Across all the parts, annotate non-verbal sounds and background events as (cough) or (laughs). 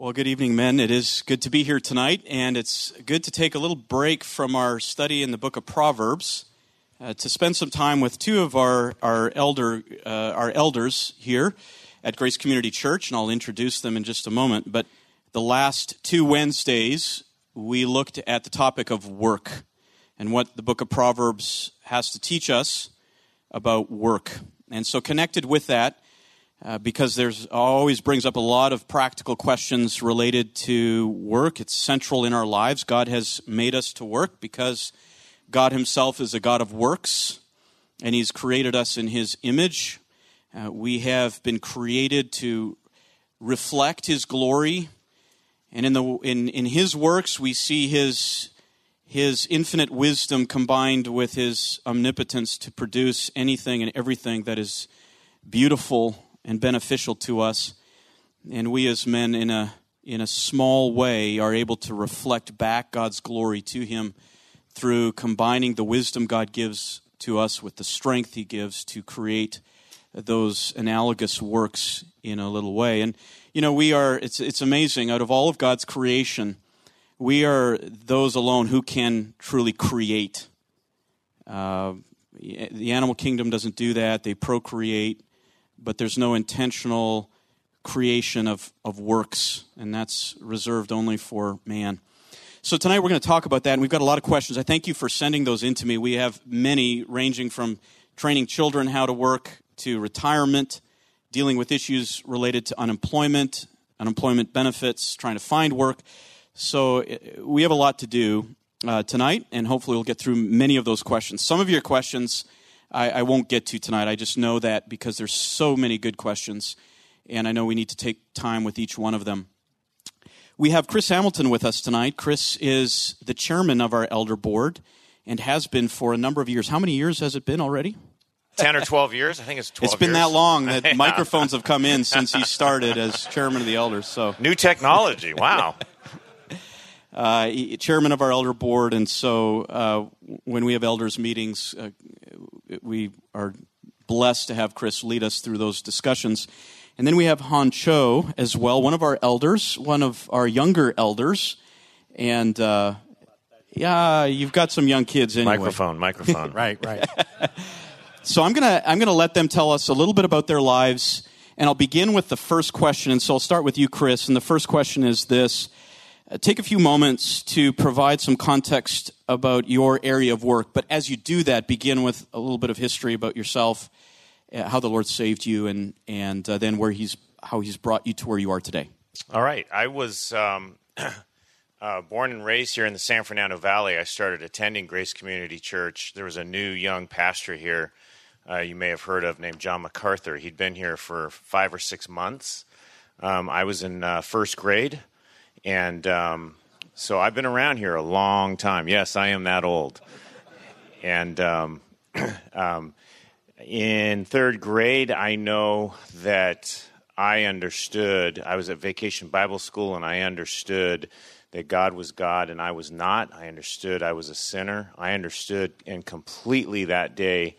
Well, good evening, men. It is good to be here tonight, and it's good to take a little break from our study in the book of Proverbs uh, to spend some time with two of our our elder uh, our elders here at Grace Community Church, and I'll introduce them in just a moment. But the last two Wednesdays, we looked at the topic of work and what the book of Proverbs has to teach us about work. And so, connected with that uh, because there's always brings up a lot of practical questions related to work. It's central in our lives. God has made us to work because God Himself is a God of works, and He's created us in His image. Uh, we have been created to reflect His glory, and in the in in His works we see His his infinite wisdom combined with his omnipotence to produce anything and everything that is beautiful and beneficial to us. And we as men, in a, in a small way, are able to reflect back God's glory to Him through combining the wisdom God gives to us with the strength He gives to create those analogous works in a little way. And, you know, we are, it's, it's amazing, out of all of God's creation, we are those alone who can truly create. Uh, the animal kingdom doesn't do that, they procreate but there's no intentional creation of, of works, and that's reserved only for man. So tonight we're going to talk about that, and we've got a lot of questions. I thank you for sending those in to me. We have many, ranging from training children how to work to retirement, dealing with issues related to unemployment, unemployment benefits, trying to find work. So uh, we have a lot to do uh, tonight, and hopefully we'll get through many of those questions. Some of your questions I, I won't get to tonight. I just know that because there's so many good questions, and I know we need to take time with each one of them. We have Chris Hamilton with us tonight. Chris is the chairman of our elder board and has been for a number of years. How many years has it been already? 10 or 12 years. I think it's 12 It's been years. that long that (laughs) yeah. microphones have come in since he started as chairman of the elders. So New technology. Wow. (laughs) uh, chairman of our elder board, and so uh, when we have elders meetings, uh, we are blessed to have Chris lead us through those discussions. And then we have Han Cho as well, one of our elders, one of our younger elders, and uh, yeah, you've got some young kids anyway. Microphone, microphone. (laughs) right, right. (laughs) so I'm gonna I'm gonna let them tell us a little bit about their lives, and I'll begin with the first question. And so I'll start with you, Chris. And the first question is this: take a few moments to provide some context about your area of work. But as you do that, begin with a little bit of history about yourself, uh, how the Lord saved you, and and uh, then where He's how He's brought you to where you are today. All right, I was. Um, (clears throat) uh, born and raised here in the San Fernando Valley, I started attending Grace Community Church. There was a new young pastor here uh, you may have heard of named John MacArthur. He'd been here for five or six months. Um, I was in uh, first grade. And um, so I've been around here a long time. Yes, I am that old. And um, (clears throat) um, in third grade, I know that I understood. I was at Vacation Bible School, and I understood that God was God and I was not. I understood I was a sinner. I understood and completely that day,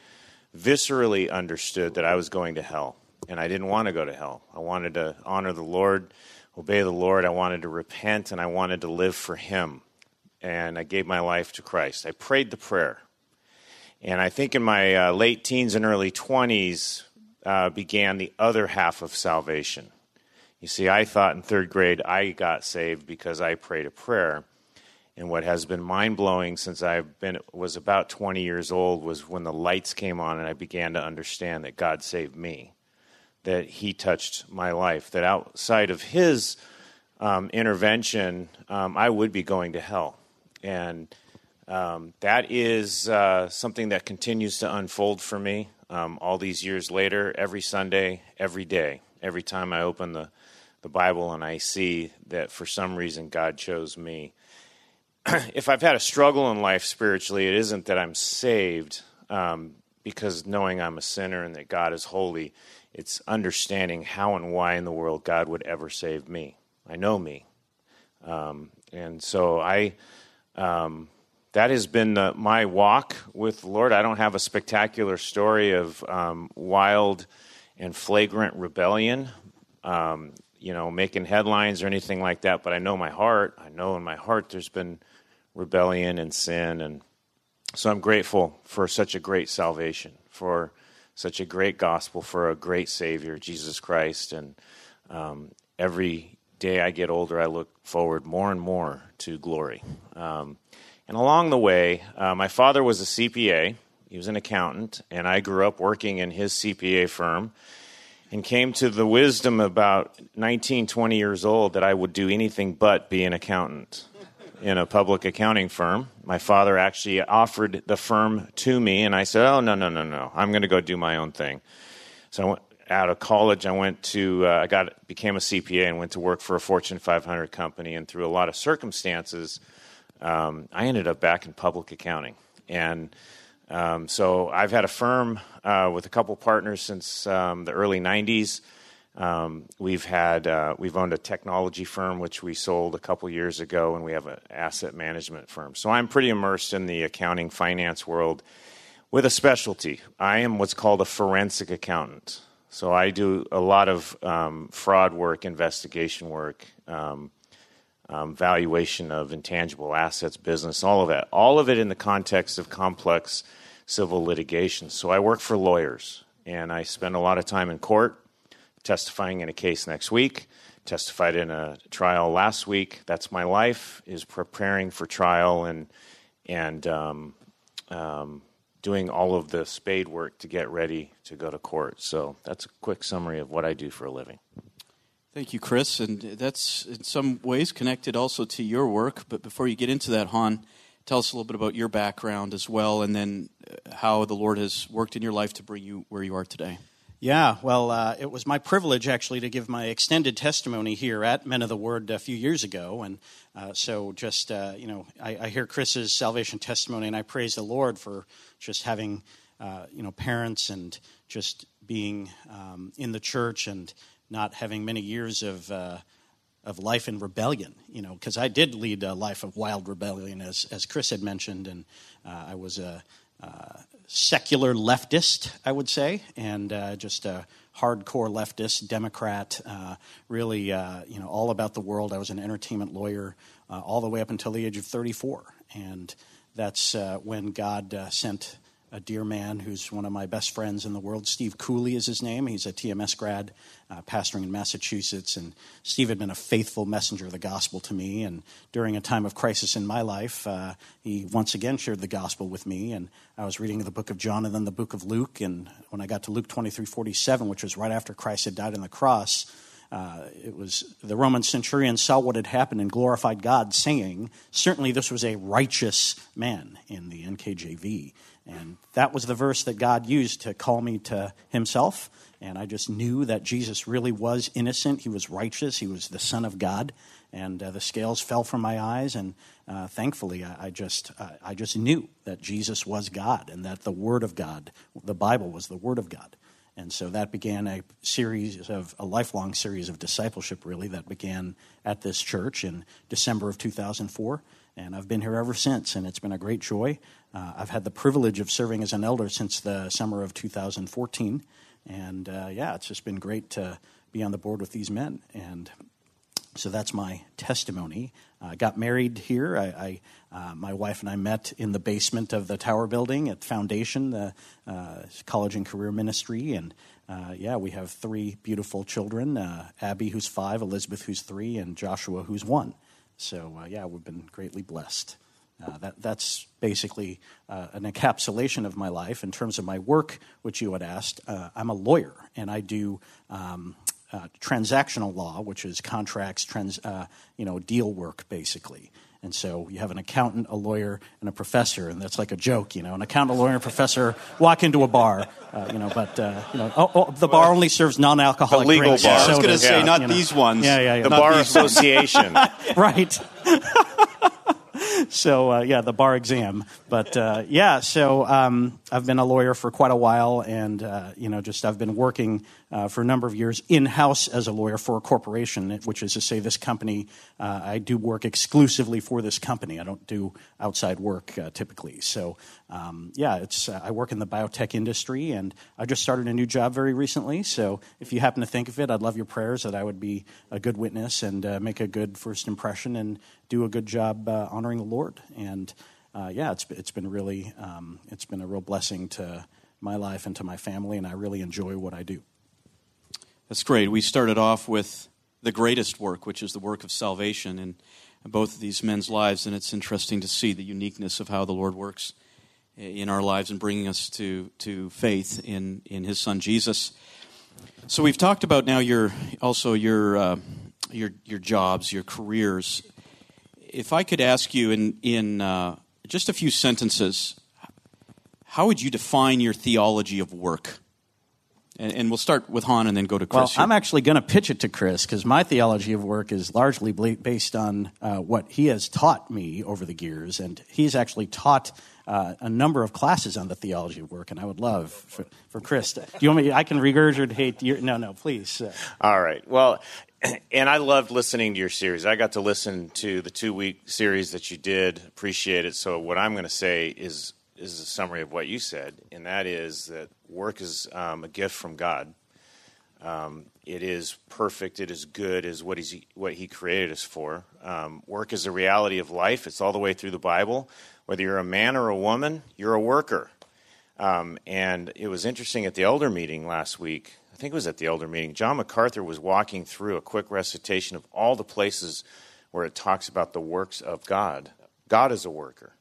viscerally understood that I was going to hell. And I didn't want to go to hell. I wanted to honor the Lord obey the Lord. I wanted to repent and I wanted to live for Him. And I gave my life to Christ. I prayed the prayer. And I think in my uh, late teens and early 20s uh, began the other half of salvation. You see, I thought in third grade I got saved because I prayed a prayer. And what has been mind blowing since I been was about 20 years old was when the lights came on and I began to understand that God saved me that he touched my life, that outside of his um, intervention, um, I would be going to hell. And um, that is uh, something that continues to unfold for me um, all these years later, every Sunday, every day, every time I open the, the Bible and I see that for some reason God chose me. (clears throat) if I've had a struggle in life spiritually, it isn't that I'm saved um, because knowing I'm a sinner and that God is holy it's understanding how and why in the world God would ever save me. I know me. Um, and so I, um, that has been the, my walk with the Lord. I don't have a spectacular story of um, wild and flagrant rebellion. Um, you know, making headlines or anything like that, but I know my heart. I know in my heart there's been rebellion and sin. And so I'm grateful for such a great salvation, for such a great gospel, for a great Savior, Jesus Christ. And um, every day I get older, I look forward more and more to glory. Um, and along the way, uh, my father was a CPA, he was an accountant, and I grew up working in his CPA firm and came to the wisdom about 19, 20 years old that I would do anything but be an accountant in a public accounting firm. My father actually offered the firm to me, and I said, Oh, no, no, no, no. I'm going to go do my own thing. So I went out of college. I went to, uh, I got, became a CPA and went to work for a Fortune 500 company. And through a lot of circumstances, um, I ended up back in public accounting. And um, so I've had a firm uh, with a couple partners since um, the early 90s. Um, we've had uh, we've owned a technology firm which we sold a couple years ago, and we have an asset management firm. So I'm pretty immersed in the accounting finance world with a specialty. I am what's called a forensic accountant. So I do a lot of um, fraud work, investigation work, um, um, valuation of intangible assets, business, all of that. All of it in the context of complex civil litigation. So I work for lawyers, and I spend a lot of time in court testifying in a case next week. Testified in a trial last week. That's my life: is preparing for trial and and um, um, doing all of the spade work to get ready to go to court. So that's a quick summary of what I do for a living. Thank you, Chris. And that's in some ways connected also to your work. But before you get into that, Han, tell us a little bit about your background as well, and then uh, how the Lord has worked in your life to bring you where you are today. Yeah, well, uh, it was my privilege actually to give my extended testimony here at Men of the Word a few years ago, and uh, so just uh, you know, I, I, hear Chris's salvation testimony, and I praise the Lord for just having uh, you know parents and just being um, in the church and not having many years of uh, of life in rebellion, you know, because I did lead a life of wild rebellion, as as Chris had mentioned, and uh, I was a secular leftist, I would say, and uh, just a hardcore leftist, Democrat, uh, really, uh, you know, all about the world. I was an entertainment lawyer uh, all the way up until the age of 34, and that's uh, when God sent a dear man who's one of my best friends in the world. Steve Cooley is his name. He's a TMS grad, uh, pastoring in Massachusetts. And Steve had been a faithful messenger of the gospel to me. And during a time of crisis in my life, uh, he once again shared the gospel with me. And I was reading the book of John and then the book of Luke. And when I got to Luke 23 47, which was right after Christ had died on the cross, uh, it was the Roman centurion saw what had happened and glorified God, saying, Certainly this was a righteous man in the NKJV. And that was the verse that God used to call me to himself. And I just knew that Jesus really was innocent. He was righteous. He was the Son of God. And uh, the scales fell from my eyes. And uh, thankfully, I, I just, uh, I just knew that Jesus was God and that the Word of God, the Bible was the Word of God. And so that began a series of, a lifelong series of discipleship, really, that began at this church in December of 2004 and I've been here ever since, and it's been a great joy. Uh, I've had the privilege of serving as an elder since the summer of 2014, and uh, yeah, it's just been great to be on the board with these men. And so that's my testimony. I uh, got married here. I, I uh, my wife and I met in the basement of the Tower Building at Foundation, the uh, College and Career Ministry, and uh, yeah, we have three beautiful children: Abby, who's five, Elizabeth, who's three, and Joshua, who's one. So, uh, yeah, we've been greatly blessed. Uh, that, that's basically uh, an encapsulation of my life. In terms of my work, which you had asked, uh, I'm a lawyer and I do um, uh, transactional law, which is contracts, trans, uh, you know, deal work, basically. And so you have an accountant, a lawyer, and a professor, and that's like a joke, you know. An accountant, a lawyer, and a professor walk into a bar, uh, you know. But uh, you know, oh, oh, the bar only serves non-alcoholic the legal drinks. bar. I was going to say yeah, not you know. these ones. Yeah, yeah, yeah. The Not Bar Association. (laughs) right. (laughs) (laughs) so uh, yeah, the bar exam. But uh, yeah, so um, I've been a lawyer for quite a while, and uh, you know, just I've been working uh, for a number of years in house as a lawyer for a corporation, which is to say, this company, uh, I do work exclusively for this company. I don't do outside work uh, typically. So, um, yeah, it's, uh, I work in the biotech industry, and I just started a new job very recently. So, if you happen to think of it, I'd love your prayers that I would be a good witness and uh, make a good first impression and do a good job uh, honoring the Lord. And yeah, it's, it's been really, um, it's been a real blessing to my life and to my family, and I really enjoy what I do. That's great. We started off with the greatest work, which is the work of salvation in both of these men's lives, and it's interesting to see the uniqueness of how the Lord works in our lives and bringing us to, to faith in, in His Son Jesus. So we've talked about now your also your uh, your your jobs, your careers. If I could ask you in in uh, just a few sentences, how would you define your theology of work? And, and we'll start with Han and then go to Chris. Well, I'm actually going to pitch it to Chris because my theology of work is largely based on uh, what he has taught me over the years. And he's actually taught uh, a number of classes on the theology of work, and I would love for, for Chris. To, do you want me? I can regurgitate. Your, no, no, please. Uh, All right. Well, (clears throat) and I loved listening to your series. I got to listen to the two week series that you did. Appreciate it. So what I'm going to say is is a summary of what you said, and that is that work is um, a gift from God. Um, it is perfect. It is good. Is what he's what He created us for. Um, work is a reality of life. It's all the way through the Bible. Whether you're a man or a woman, you're a worker. Um, and it was interesting at the elder meeting last week. I think it was at the elder meeting. John MacArthur was walking through a quick recitation of all the places where it talks about the works of God. God is a worker.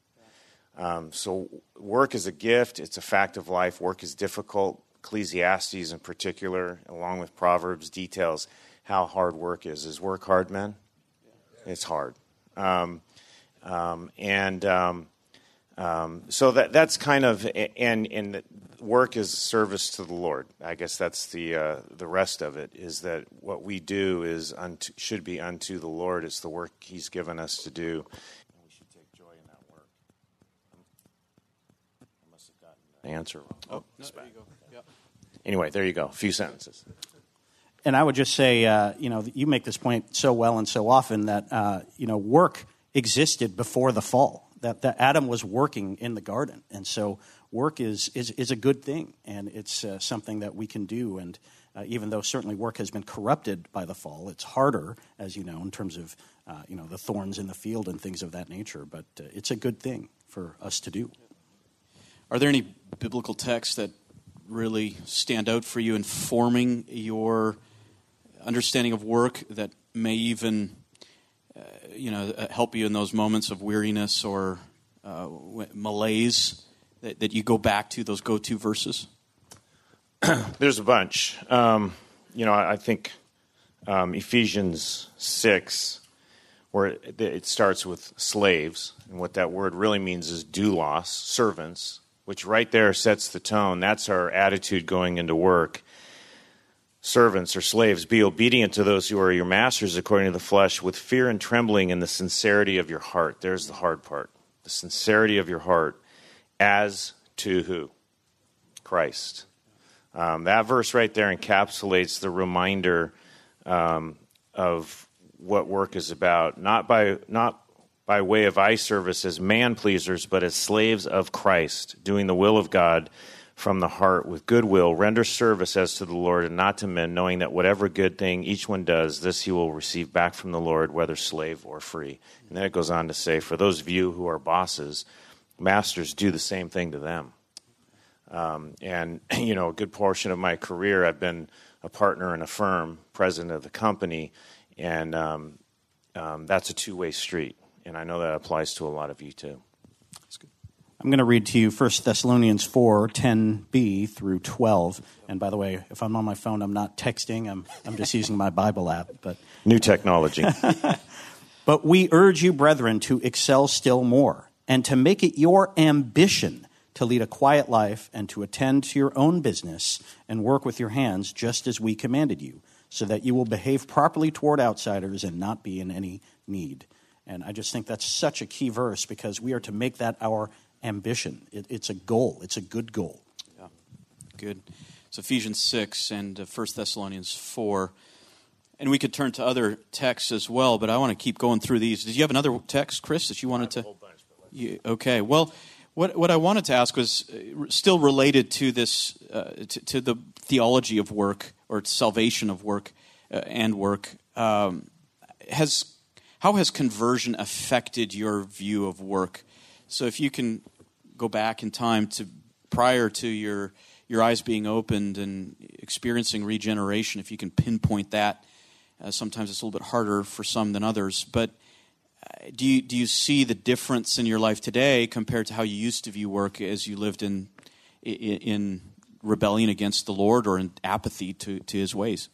Um, so, work is a gift, it's a fact of life. Work is difficult. Ecclesiastes, in particular, along with Proverbs, details how hard work is. Is work hard, men? It's hard. Um, um, and um, um, so that that's kind of and and work is service to the Lord. I guess that's the uh, the rest of it is that what we do is unto, should be unto the Lord. It's the work He's given us to do, answer. Oh, no, there you go. Yep. Anyway, there you go. A few sentences. And I would just say, uh, you know, you make this point so well and so often that, uh, you know, work existed before the fall. That, that Adam was working in the garden. And so work is, is, is a good thing, and it's uh, something that we can do. And uh, even though certainly work has been corrupted by the fall, it's harder, as you know, in terms of, uh, you know, the thorns in the field and things of that nature. But uh, it's a good thing for us to do. Are there any biblical texts that really stand out for you in forming your understanding of work that may even uh, you know uh, help you in those moments of weariness or uh, malaise that, that you go back to those go-to verses? (clears throat) There's a bunch. Um, you know i, I think um, ephesians 6 where it, it starts with slaves and what that word really means is doulos servants which right there sets the tone. That's our attitude going into work. Servants or slaves, be obedient to those who are your masters according to the flesh, with fear and trembling in the sincerity of your heart. There's the hard part. The sincerity of your heart as to who? Christ. Um, that verse right there encapsulates the reminder um, of what work is about. Not by not by way of eye service as man pleasers, but as slaves of Christ, doing the will of God from the heart with goodwill, render service as to the Lord and not to men, knowing that whatever good thing each one does, this he will receive back from the Lord, whether slave or free. And then it goes on to say, for those of you who are bosses, masters do the same thing to them. Um, and, (clears throat) you know, a good portion of my career, I've been a partner in a firm, president of the company, and um, um, that's a two way street and I know that applies to a lot of you too. I'm going to read to you 1 Thessalonians 4 10b through 12. And by the way, if I'm on my phone, I'm not texting, I'm, I'm just using my Bible app. But New technology. (laughs) but we urge you, brethren, to excel still more and to make it your ambition to lead a quiet life and to attend to your own business and work with your hands just as we commanded you, so that you will behave properly toward outsiders and not be in any need. And I just think that's such a key verse because we are to make that our ambition. It, it's a goal, it's a good goal. Yeah, good. It's Ephesians 6 and uh, 1 Thessalonians 4. And we could turn to other texts as well, but I want to keep going through these. Did you have another text, Chris, that you wanted to? You, okay. Well, what, what I wanted to ask was uh, still related to this, uh, to, to, the theology of work or salvation of work uh, and work. Um, has how has conversion affected your view of work? So if you can go back in time to prior to your your eyes being opened and experiencing regeneration, if you can pinpoint that, uh, sometimes it's a little bit harder for some than others. But uh, do you do you see the difference in your life today compared to how you used to view work as you lived in in, in rebellion against the Lord or in apathy to, to His ways?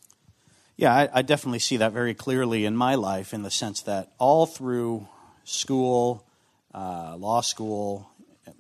Yeah, I, I, definitely see that very clearly in my life in the sense that all through school, uh, law school,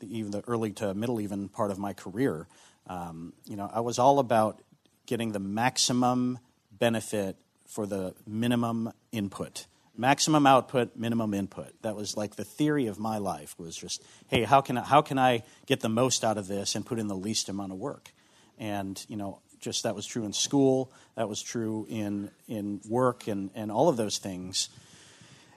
even the early to middle even part of my career, um, you know, I was all about getting the maximum benefit for the minimum input. Maximum output, minimum input. That was like the theory of my life was just, hey, how can I, how can I get the most out of this and put in the least amount of work? And, you know, just that was true in school, that was true in, in work, and, and all of those things.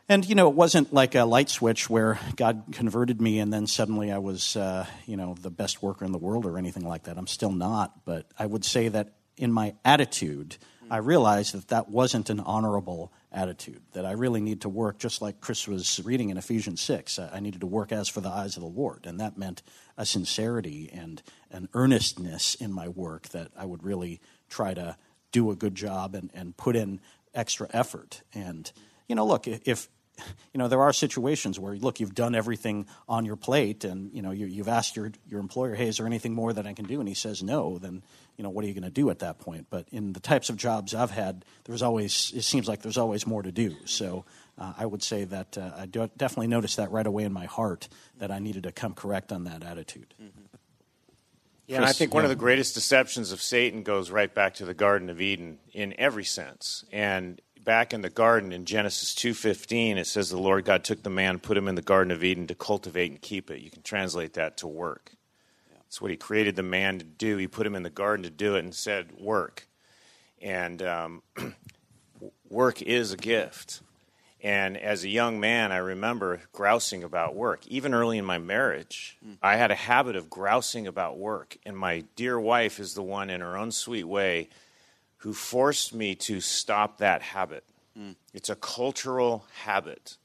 And, you know, it wasn't like a light switch where God converted me and then suddenly I was, uh, you know, the best worker in the world or anything like that. I'm still not. But I would say that in my attitude, I realized that that wasn't an honorable attitude, that I really need to work, just like Chris was reading in Ephesians 6. I needed to work as for the eyes of the Lord. And that meant a sincerity and an earnestness in my work that I would really try to do a good job and, and put in extra effort. And, you know, look, if, you know, there are situations where, look, you've done everything on your plate and, you know, you, have asked your, your employer, hey, is there anything more that I can do? And he says no, then, you know, what are you going to do at that point? But in the types of jobs I've had, there's always, it seems like there's always more to do. So uh, I would say that uh, I definitely noticed that right away in my heart that I needed to come correct on that attitude. Mm-hmm. Yeah, and I think one of the greatest deceptions of Satan goes right back to the Garden of Eden in every sense. And back in the garden in Genesis 2:15 it says the Lord God took the man put him in the garden of Eden to cultivate and keep it. You can translate that to work. That's what he created the man to do. He put him in the garden to do it and said work. And um, (clears throat) work is a gift. And as a young man, I remember grousing about work. Even early in my marriage, mm. I had a habit of grousing about work. And my dear wife is the one, in her own sweet way, who forced me to stop that habit. Mm. It's a cultural habit.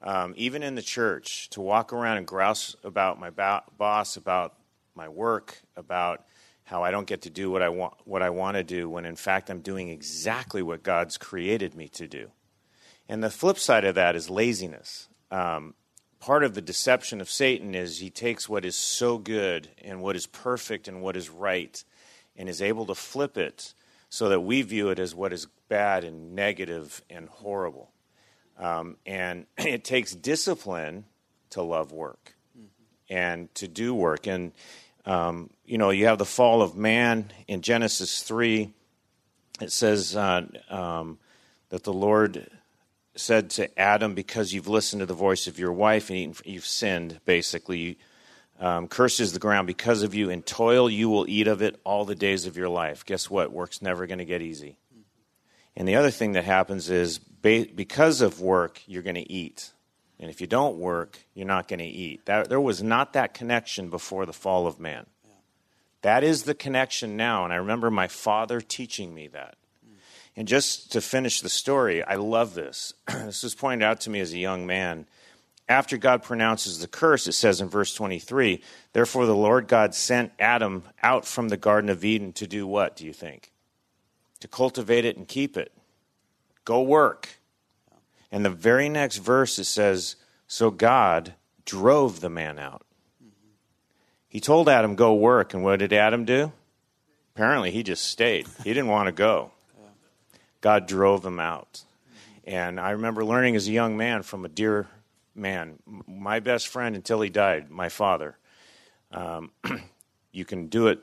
Um, even in the church, to walk around and grouse about my ba- boss, about my work, about how I don't get to do what I want, what I want to do, when in fact I'm doing exactly what God's created me to do. And the flip side of that is laziness. Um, part of the deception of Satan is he takes what is so good and what is perfect and what is right and is able to flip it so that we view it as what is bad and negative and horrible. Um, and (clears throat) it takes discipline to love work mm-hmm. and to do work. And, um, you know, you have the fall of man in Genesis 3. It says uh, um, that the Lord said to Adam, Because you've listened to the voice of your wife and you've sinned, basically, um, curses the ground because of you. In toil, you will eat of it all the days of your life. Guess what? Work's never going to get easy. And the other thing that happens is because of work, you're going to eat. And if you don't work, you're not going to eat. That, there was not that connection before the fall of man. That is the connection now. And I remember my father teaching me that. And just to finish the story, I love this. (clears throat) this was pointed out to me as a young man after God pronounces the curse, it says in verse 23 Therefore, the Lord God sent Adam out from the Garden of Eden to do what, do you think? To cultivate it and keep it. Go work. And the very next verse, it says, So God drove the man out. He told Adam, Go work. And what did Adam do? Apparently, he just stayed. He didn't want to go. God drove him out. And I remember learning as a young man from a dear man, my best friend until he died, my father. Um, (clears throat) you can do it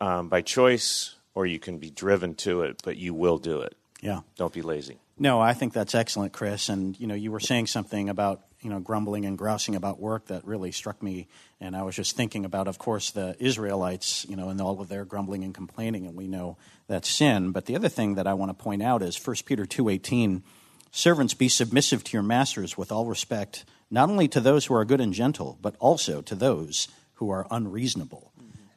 um, by choice or you can be driven to it, but you will do it. Yeah. Don't be lazy. No, I think that's excellent, Chris. And you know, you were saying something about you know, grumbling and grousing about work that really struck me. And I was just thinking about, of course, the Israelites, you know, and all of their grumbling and complaining, and we know that's sin. But the other thing that I want to point out is 1 Peter 2.18, Servants, be submissive to your masters with all respect, not only to those who are good and gentle, but also to those who are unreasonable.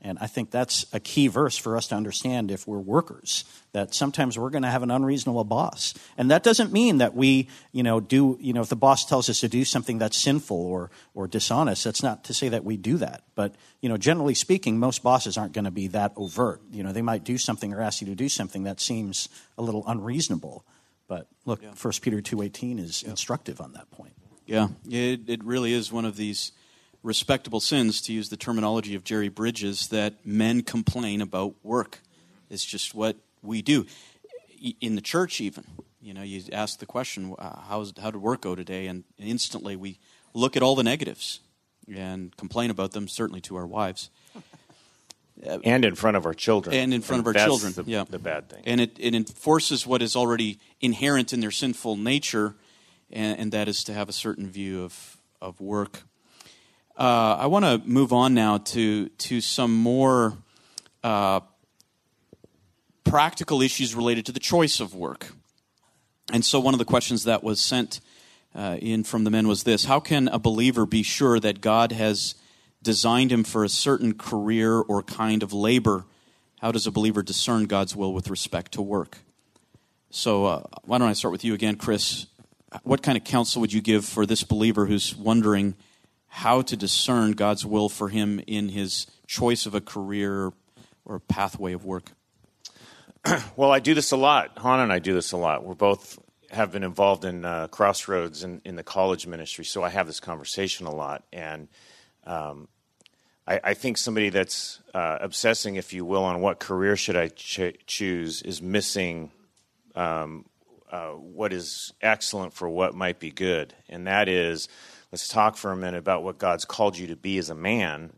And I think that's a key verse for us to understand if we're workers, that sometimes we're going to have an unreasonable boss. And that doesn't mean that we, you know, do, you know, if the boss tells us to do something that's sinful or, or dishonest, that's not to say that we do that. But, you know, generally speaking, most bosses aren't going to be that overt. You know, they might do something or ask you to do something that seems a little unreasonable. But look, yeah. 1 Peter 2.18 is yeah. instructive on that point. Yeah, it, it really is one of these respectable sins, to use the terminology of Jerry Bridges, that men complain about work. It's just what we do. In the church, even, you know, you ask the question, how's, how did work go today? And instantly we look at all the negatives and complain about them, certainly to our wives. (laughs) And in front of our children. And in front and of our children. The, yeah. the bad thing. And it, it enforces what is already inherent in their sinful nature, and, and that is to have a certain view of, of work. Uh, I want to move on now to to some more uh, practical issues related to the choice of work. And so, one of the questions that was sent uh, in from the men was this: How can a believer be sure that God has designed him for a certain career or kind of labor? How does a believer discern God's will with respect to work? So, uh, why don't I start with you again, Chris? What kind of counsel would you give for this believer who's wondering? How to discern God's will for him in his choice of a career or pathway of work? (clears throat) well, I do this a lot. Han and I do this a lot. We're both have been involved in uh, Crossroads in, in the college ministry, so I have this conversation a lot. And um, I, I, think somebody that's uh, obsessing, if you will, on what career should I ch- choose is missing um, uh, what is excellent for what might be good, and that is let's talk for a minute about what God's called you to be as a man.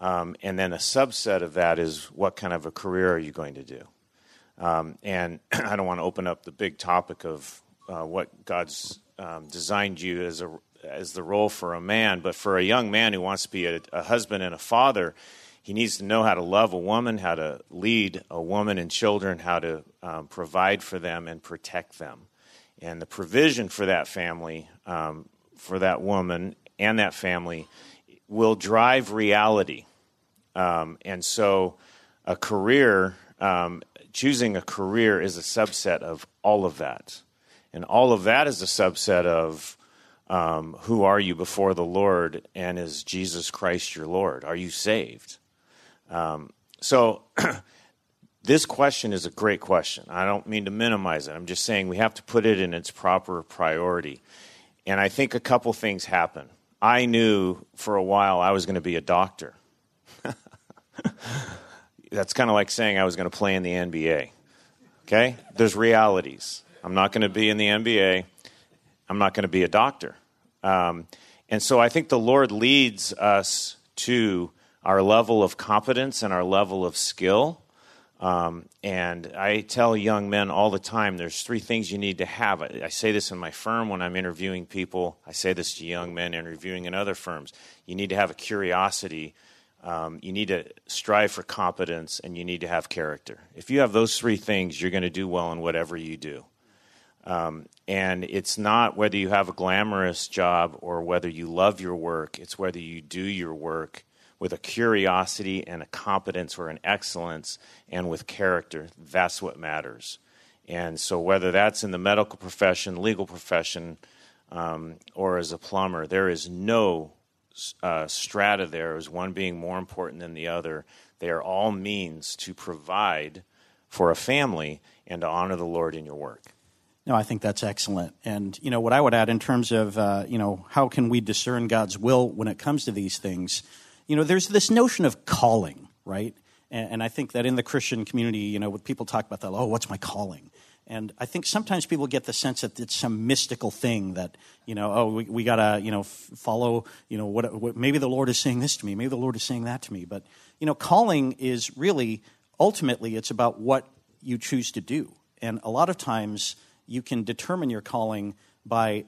Um, and then a subset of that is what kind of a career are you going to do? Um, and (clears throat) I don't want to open up the big topic of uh, what God's um, designed you as a as the role for a man, but for a young man who wants to be a, a husband and a father, he needs to know how to love a woman, how to lead a woman and children, how to um, provide for them and protect them. And the provision for that family um, for that woman and that family will drive reality. Um, and so, a career, um, choosing a career is a subset of all of that. And all of that is a subset of um, who are you before the Lord and is Jesus Christ your Lord? Are you saved? Um, so, (clears throat) this question is a great question. I don't mean to minimize it. I'm just saying we have to put it in its proper priority. And I think a couple things happen. I knew for a while I was going to be a doctor. (laughs) That's kind of like saying I was going to play in the NBA. Okay? There's realities. I'm not going to be in the NBA. I'm not going to be a doctor. Um, and so I think the Lord leads us to our level of competence and our level of skill um, and I tell young men all the time there's three things you need to have. I, I, say this in my firm when I'm interviewing people. I say this to young men interviewing in other firms. You need to have a curiosity, um, you need to strive for competence, and you need to have character. If you have those three things, you're going to do well in whatever you do. Um, and it's not whether you have a glamorous job or whether you love your work, it's whether you do your work with a curiosity and a competence or an excellence and with character. That's what matters. And so, whether that's in the medical profession, legal profession, um, or as a plumber, there is no uh, strata there as one being more important than the other. They are all means to provide for a family and to honor the Lord in your work. No, I think that's excellent. And you know what I would add in terms of uh, you know how can we discern God's will when it comes to these things? You know, there's this notion of calling, right? And, and I think that in the Christian community, you know, when people talk about that, oh, what's my calling? And I think sometimes people get the sense that it's some mystical thing that, you know, oh, we, we got to, you know, f- follow, you know, what, what, maybe the Lord is saying this to me, maybe the Lord is saying that to me. But, you know, calling is really, ultimately, it's about what you choose to do. And a lot of times you can determine your calling by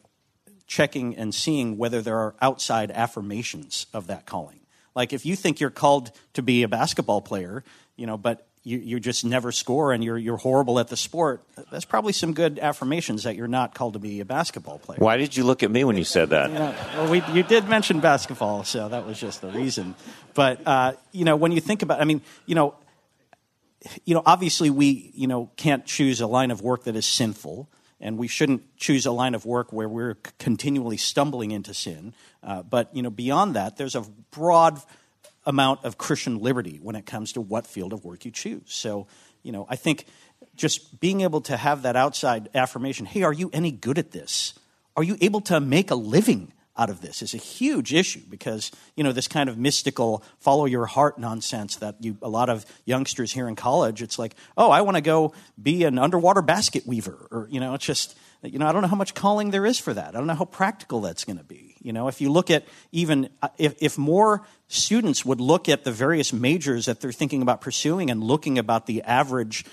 checking and seeing whether there are outside affirmations of that calling. Like if you think you're called to be a basketball player, you know, but you, you just never score and you're, you're horrible at the sport, that's probably some good affirmations that you're not called to be a basketball player. Why did you look at me when you said that? Yeah, well, we, you did mention basketball, so that was just the reason. But, uh, you know, when you think about I mean, you know, you know, obviously we, you know, can't choose a line of work that is sinful, and we shouldn't choose a line of work where we're continually stumbling into sin. Uh, but, you know, beyond that, there's a broad amount of Christian liberty when it comes to what field of work you choose. So, you know, I think just being able to have that outside affirmation hey, are you any good at this? Are you able to make a living out of this. Is a huge issue because you know this kind of mystical follow your heart nonsense that you a lot of youngsters here in college it's like oh i want to go be an underwater basket weaver or you know it's just you know i don't know how much calling there is for that. I don't know how practical that's going to be. You know if you look at even uh, if, if more students would look at the various majors that they're thinking about pursuing and looking about the average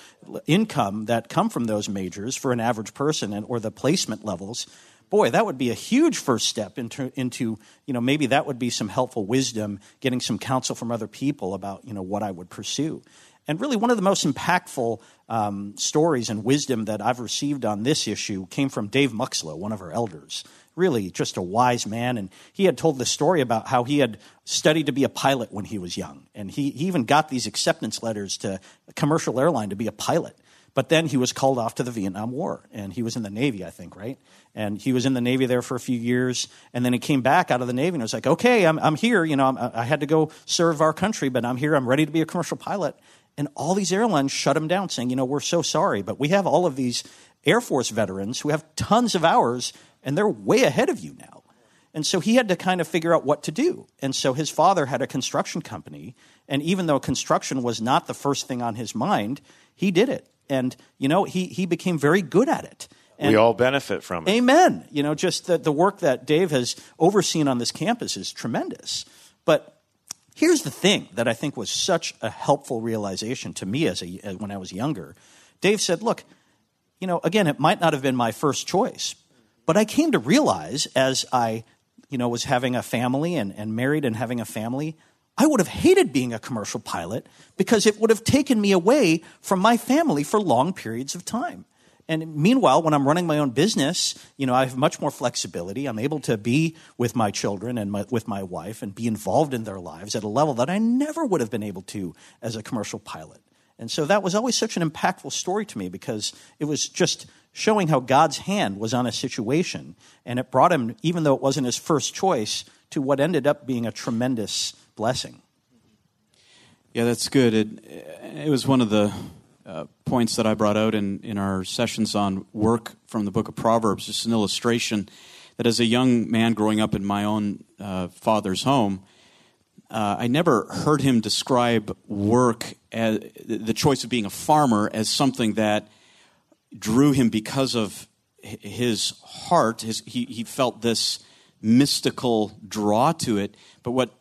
income that come from those majors for an average person and or the placement levels boy, that would be a huge first step into, into, you know, maybe that would be some helpful wisdom, getting some counsel from other people about, you know, what I would pursue. And really, one of the most impactful um, stories and wisdom that I've received on this issue came from Dave Muxlow, one of our elders. Really, just a wise man. And he had told the story about how he had studied to be a pilot when he was young. And he, he even got these acceptance letters to a commercial airline to be a pilot. But then he was called off to the Vietnam War, and he was in the Navy, I think, right? And he was in the Navy there for a few years, and then he came back out of the Navy and was like, "Okay, I'm, I'm here. You know, I'm, i had to go serve our country, but I'm here. I'm ready to be a commercial pilot." And all these airlines shut him down, saying, "You know, we're so sorry, but we have all of these Air Force veterans who have tons of hours, and they're way ahead of you now." And so he had to kind of figure out what to do. And so his father had a construction company, and even though construction was not the first thing on his mind, he did it and you know he he became very good at it. And we all benefit from it. Amen. You know, just the, the work that Dave has overseen on this campus is tremendous. But here's the thing that I think was such a helpful realization to me as a when I was younger. Dave said, "Look, you know, again, it might not have been my first choice, but I came to realize as I, you know, was having a family and, and married and having a family, I would have hated being a commercial pilot because it would have taken me away from my family for long periods of time. And meanwhile, when I'm running my own business, you know, I have much more flexibility. I'm able to be with my children and my, with my wife and be involved in their lives at a level that I never would have been able to as a commercial pilot. And so that was always such an impactful story to me because it was just showing how God's hand was on a situation. And it brought him, even though it wasn't his first choice, to what ended up being a tremendous blessing. Yeah, that's good. It, it was one of the uh, points that I brought out in, in our sessions on work from the book of Proverbs, just an illustration that as a young man growing up in my own uh, father's home, uh, I never heard him describe work, as, the choice of being a farmer, as something that drew him because of his heart. His, he, he felt this mystical draw to it. But what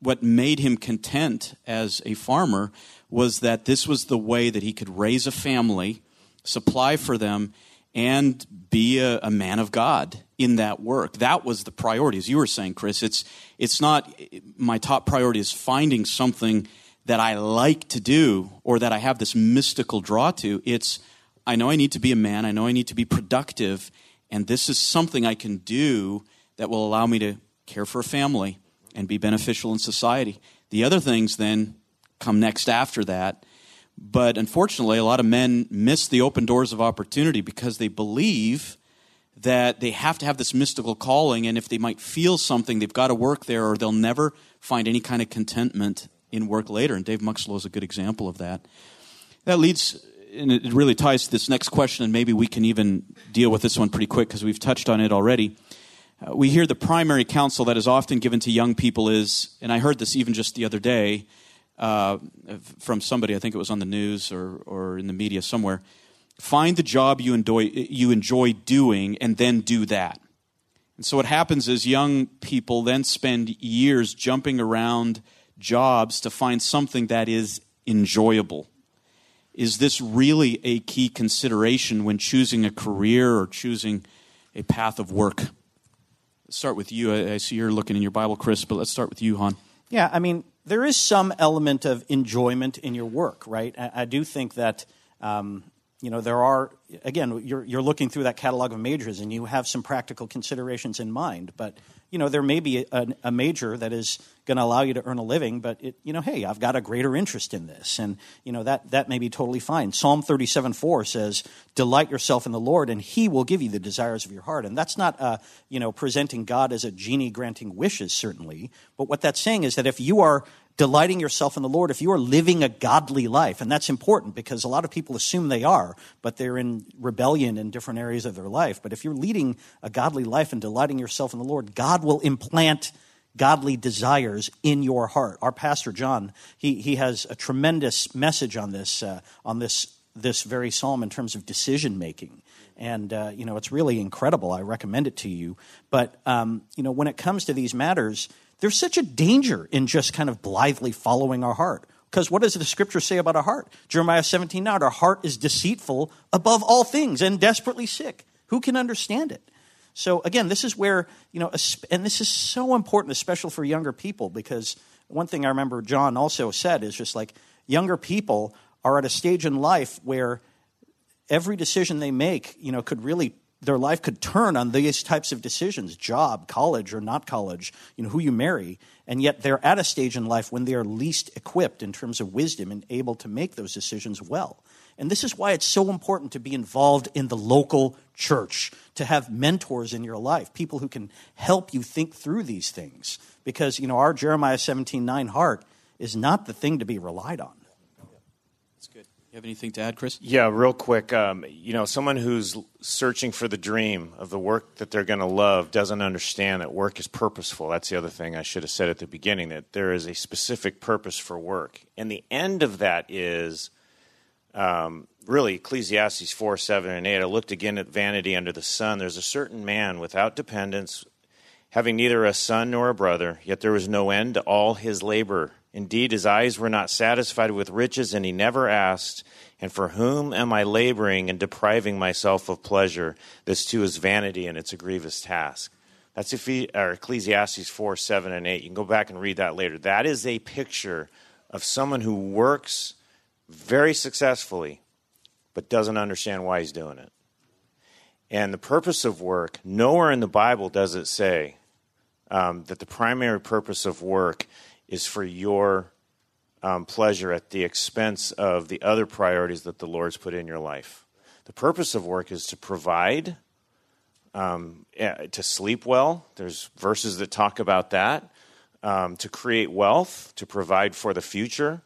what made him content as a farmer was that this was the way that he could raise a family, supply for them, and be a, a, man of God in that work. That was the priority. As you were saying, Chris, it's, it's not my top priority is finding something that I like to do or that I have this mystical draw to. It's, I know I need to be a man, I know I need to be productive, and this is something I can do that will allow me to care for a family and be beneficial in society. The other things then come next after that. But unfortunately, a lot of men miss the open doors of opportunity because they believe that they have to have this mystical calling, and if they might feel something, they've got to work there, or they'll never find any kind of contentment in work later. And Dave Muxlow is a good example of that. That leads, and it really ties to this next question, and maybe we can even deal with this one pretty quick because we've touched on it already. Uh, we hear the primary counsel that is often given to young people is, and I heard this even just the other day uh, from somebody, I think it was on the news or, or in the media somewhere find the job you enjoy, you enjoy doing and then do that. And so what happens is young people then spend years jumping around jobs to find something that is enjoyable. Is this really a key consideration when choosing a career or choosing a path of work? Start with you. I see you're looking in your Bible, Chris, but let's start with you, Han. Yeah, I mean, there is some element of enjoyment in your work, right? I, I do think that, um, you know, there are, again, you're, you're looking through that catalog of majors and you have some practical considerations in mind, but you know, there may be a, a major that is going to allow you to earn a living, but it, you know, hey, I've got a greater interest in this, and you know that that may be totally fine. Psalm thirty-seven four says, "Delight yourself in the Lord, and He will give you the desires of your heart." And that's not, uh, you know, presenting God as a genie granting wishes, certainly. But what that's saying is that if you are delighting yourself in the Lord, if you are living a godly life, and that's important because a lot of people assume they are, but they're in rebellion in different areas of their life. But if you're leading a godly life and delighting yourself in the Lord, God will implant godly desires in your heart. Our pastor John, he, he has a tremendous message on this uh, on this this very psalm in terms of decision making. And uh, you know it's really incredible. I recommend it to you. But um, you know when it comes to these matters, there's such a danger in just kind of blithely following our heart. Because what does the scripture say about our heart? Jeremiah 17 9, our heart is deceitful above all things and desperately sick. Who can understand it? So again, this is where, you know, and this is so important, especially for younger people, because one thing I remember John also said is just like younger people are at a stage in life where every decision they make, you know, could really their life could turn on these types of decisions job college or not college you know who you marry and yet they're at a stage in life when they are least equipped in terms of wisdom and able to make those decisions well. And this is why it's so important to be involved in the local church to have mentors in your life people who can help you think through these things. Because you know our jeremiah 17 9 heart is not the thing to be relied on have anything to add, Chris? Yeah, real quick. Um, you know, someone who's searching for the dream of the work that they're going to love doesn't understand that work is purposeful. That's the other thing I should have said at the beginning that there is a specific purpose for work. And the end of that is um, really Ecclesiastes 4, 7, and 8. I looked again at vanity under the sun. There's a certain man without dependence, having neither a son nor a brother, yet there was no end to all his labor Indeed, his eyes were not satisfied with riches, and he never asked, And for whom am I laboring and depriving myself of pleasure? This too is vanity, and it's a grievous task. That's Ecclesiastes 4, 7, and 8. You can go back and read that later. That is a picture of someone who works very successfully, but doesn't understand why he's doing it. And the purpose of work, nowhere in the Bible does it say um, that the primary purpose of work is for your um, pleasure at the expense of the other priorities that the Lord's put in your life. The purpose of work is to provide, um, eh, to sleep well. There's verses that talk about that. Um, to create wealth, to provide for the future.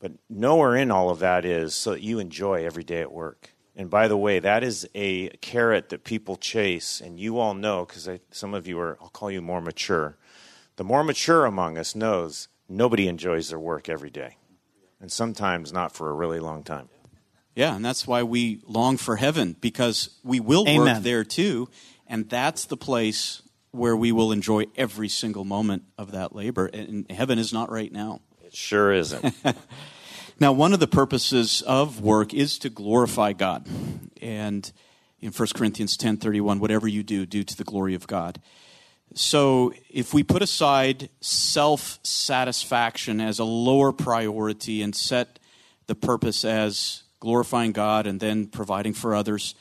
But nowhere in all of that is so that you enjoy every day at work. And by the way, that is a carrot that people chase, and you all know because some of you are, I'll call you more mature. The more mature among us knows nobody enjoys their work every day, and sometimes not for a really long time. Yeah, and that's why we long for heaven because we will Amen. work there too, and that's the place where we will enjoy every single moment of that labor. And heaven is not right now. It sure isn't. (laughs) now, one of the purposes of work is to glorify God. And in 1 Corinthians 10:31, whatever you do, do to the glory of God. So, if we put aside self satisfaction as a lower priority and set the purpose as glorifying God and then providing for others,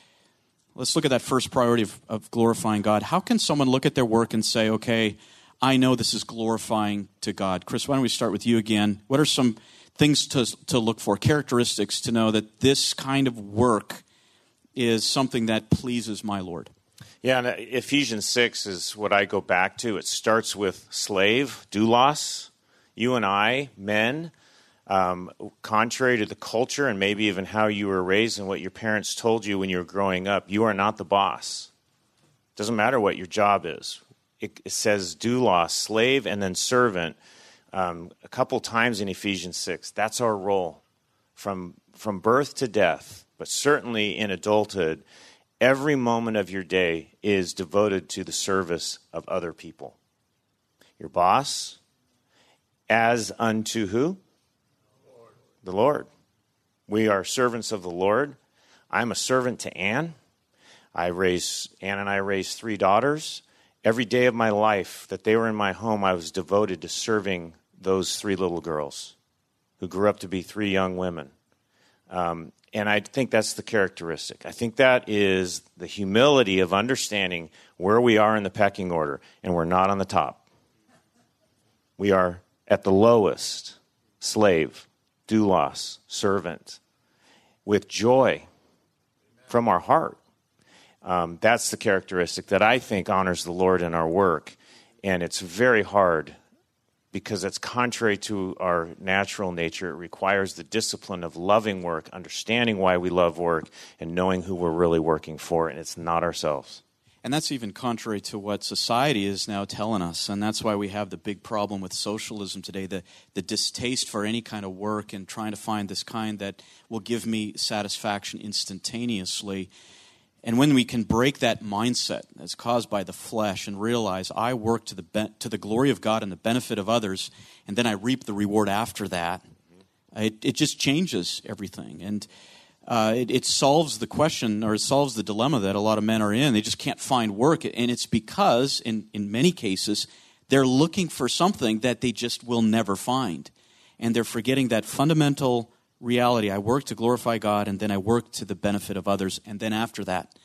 let's look at that first priority of, of, glorifying God. How can someone look at their work and say, okay, I know this is glorifying to God? Chris, why don't we start with you again? What are some things to, to look for, characteristics to know that this kind of work is something that pleases my Lord? Yeah, and uh, Ephesians 6 is what I go back to. It starts with slave, doulos. You and I, men, um, contrary to the culture and maybe even how you were raised and what your parents told you when you were growing up, you are not the boss. Doesn't matter what your job is. It, it says doulos, slave, and then servant um, a couple times in Ephesians 6. That's our role from, from birth to death, but certainly in adulthood every moment of your day is devoted to the service of other people. Your boss, as unto who? Lord. The Lord. We are servants of the Lord. I'm a servant to Anne. I raise Anne and I raised three daughters, Every day of my life that they were in my home, I was devoted to serving those three little girls who grew up to be three young women. Um, and I think that's the characteristic. I think that is the humility of understanding where we are in the pecking order, and we're not on the top. We are at the lowest slave, doulos, servant, with joy from our heart. Um, that's the characteristic that I think honors the Lord in our work. And it's very hard because it's contrary to our natural nature. It requires the discipline of loving work, understanding why we love work, and knowing who we're really working for, and it's not ourselves. And that's even contrary to what society is now telling us. And that's why we have the big problem with socialism today the, the distaste for any kind of work and trying to find this kind that will give me satisfaction instantaneously. And when we can break that mindset that's caused by the flesh and realize I work to the, be- to the glory of God and the benefit of others, and then I reap the reward after that, it, it just changes everything. And uh, it, it, solves the question or it solves the dilemma that a lot of men are in. They just can't find work. And it's because, in, in many cases, they're looking for something that they just will never find. And they're forgetting that fundamental reality. I work to glorify God, and then I work to the benefit of others, and then after that,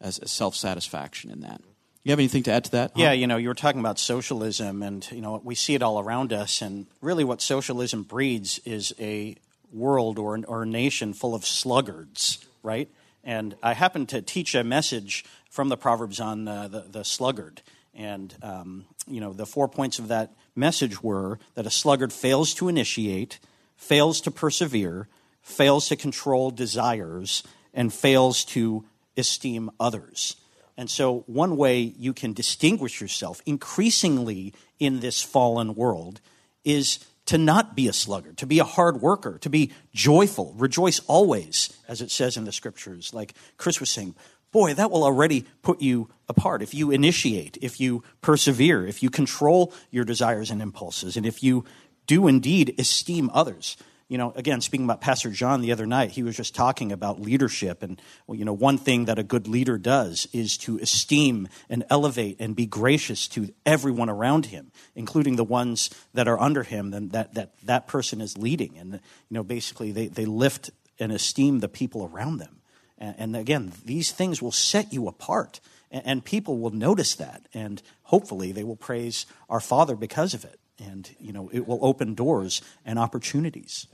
as a self satisfaction in that. You have anything to add to that? Yeah, you know, you were talking about socialism, and you know, we see it all around us, and really, what socialism breeds is a world or, or a nation full of sluggards, right? And I happened to teach a message from the Proverbs on uh, the, the sluggard, and um, you know, the four points of that message were that a sluggard fails to initiate fails to persevere, fails to control desires, and fails to esteem others. And so, one way you can distinguish yourself increasingly in this fallen world is to not be a sluggard, to be a hard worker, to be joyful, rejoice always, as it says in the scriptures. Like Chris was saying, boy, that will already put you apart. If you initiate, if you persevere, if you control your desires and impulses, and if you do indeed esteem others. You know, again, speaking about Pastor John the other night, he was just talking about leadership. And, well, you know, one thing that a good leader does is to esteem and elevate and be gracious to everyone around him, including the ones that are under him and that that, that person is leading. And, you know, basically they, they lift and esteem the people around them. And, and again, these things will set you apart. And, and people will notice that. And hopefully they will praise our Father because of it and you know it will open doors and opportunities.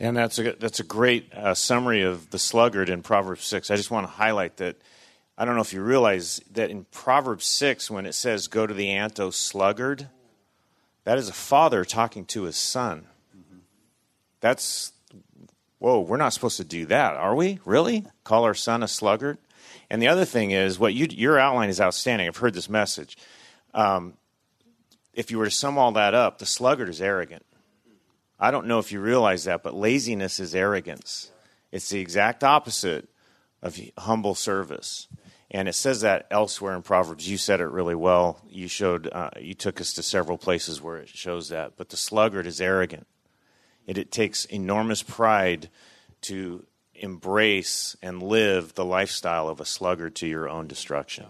And that's a that's a great uh, summary of the sluggard in Proverbs six. I just want to highlight that. I don't know if you realize that in Proverbs six, when it says "Go to the ant, O sluggard," that is a father talking to his son. That's whoa. We're not supposed to do that, are we? Really? Call our son a sluggard? And the other thing is, what you, your outline is outstanding. I've heard this message. Um, if you were to sum all that up, the sluggard is arrogant. I don't know if you realize that, but laziness is arrogance. It's the exact opposite of humble service. And it says that elsewhere in Proverbs. You said it really well. You showed, uh, you took us to several places where it shows that. But the sluggard is arrogant. It, it takes enormous pride to embrace and live the lifestyle of a sluggard to your own destruction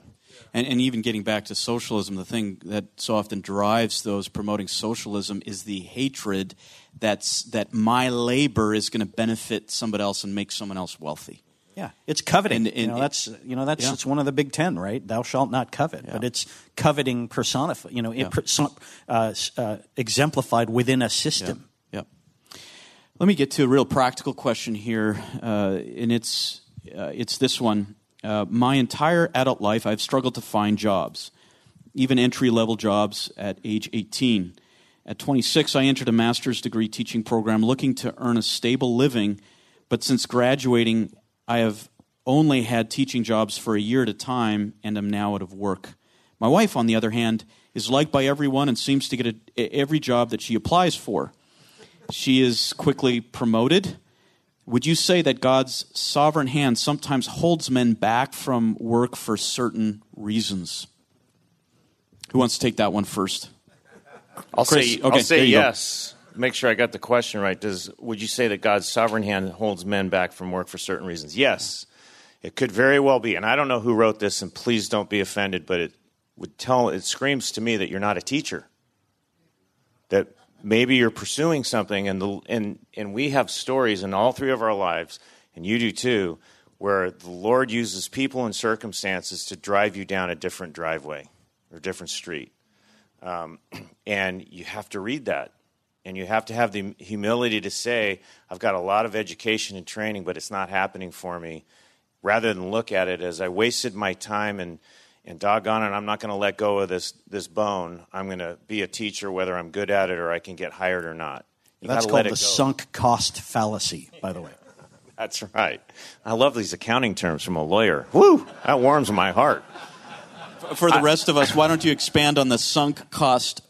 and, and even getting back to socialism, the thing that so often drives those promoting socialism is the hatred that's that my labor is going to benefit somebody else and make someone else wealthy. Yeah, it's coveting. And, and, you know, that's you know that's yeah. it's one of the big ten, right? Thou shalt not covet, yeah. but it's coveting personified. You know, yeah. uh, uh, exemplified within a system. Yeah. Let me get to a real practical question here, uh, and it's uh, it's this one. Uh, my entire adult life, I've struggled to find jobs, even entry level jobs at age 18. At 26, I entered a master's degree teaching program looking to earn a stable living, but since graduating, I have only had teaching jobs for a year at a time and am now out of work. My wife, on the other hand, is liked by everyone and seems to get a, every job that she applies for. She is quickly promoted would you say that God's sovereign hand sometimes holds men back from work for certain reasons? Who wants to take that one first? I'll Chris, say, okay, I'll say yes. Go. Make sure I got the question right. Does would you say that God's sovereign hand holds men back from work for certain reasons? Yes, it could very well be. And I don't know who wrote this, and please don't be offended, but it would tell it screams to me that you're not a teacher. That maybe you're pursuing something, and the and and we have stories in all three of our lives, and you do too, where the Lord uses people and circumstances to drive you down a different driveway or different street, um, (clears throat) and you have to read that. And you have to have the humility to say, I've got a lot of education and training, but it's not happening for me rather than look at it as I wasted my time and and doggone it, I'm not going to let go of this this bone. I'm going to be a teacher, whether I'm good at it or I can get hired or not. You That's called the sunk cost fallacy, by the way. (laughs) That's right. I love these accounting terms from a lawyer. Woo, that warms my heart. For the rest of us, why don't you expand on the sunk cost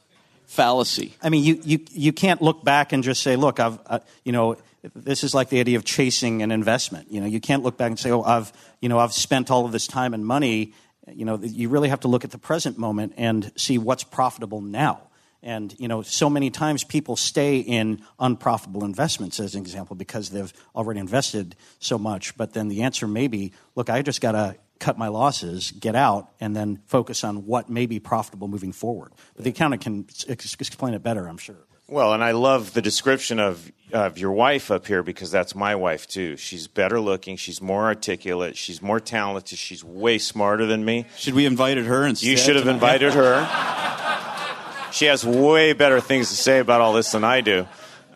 fallacy? I mean, you, you, you can't look back and just say, look, I've, uh, you know, this is like the idea of chasing an investment. You know, you can't look back and say, "Oh, I've you know I've spent all of this time and money." You know, you really have to look at the present moment and see what's profitable now. And you know, so many times people stay in unprofitable investments, as an example, because they've already invested so much. But then the answer may be, "Look, I just got to cut my losses, get out, and then focus on what may be profitable moving forward." But the accountant can explain it better, I'm sure. Well, and I love the description of of your wife up here because that's my wife too. She's better looking, she's more articulate, she's more talented, she's way smarter than me. Should we invited her instead? You should have invited her. (laughs) she has way better things to say about all this than I do.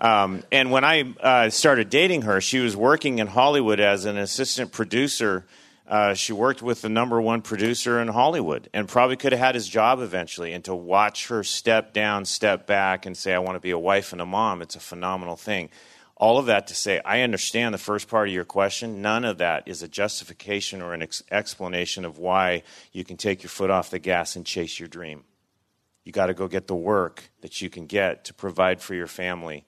Um, and when I uh, started dating her, she was working in Hollywood as an assistant producer uh, she worked with the number one producer in Hollywood and probably could have had his job eventually. And to watch her step down, step back, and say, I want to be a wife and a mom, it's a phenomenal thing. All of that to say, I understand the first part of your question. None of that is a justification or an ex- explanation of why you can take your foot off the gas and chase your dream. You got to go get the work that you can get to provide for your family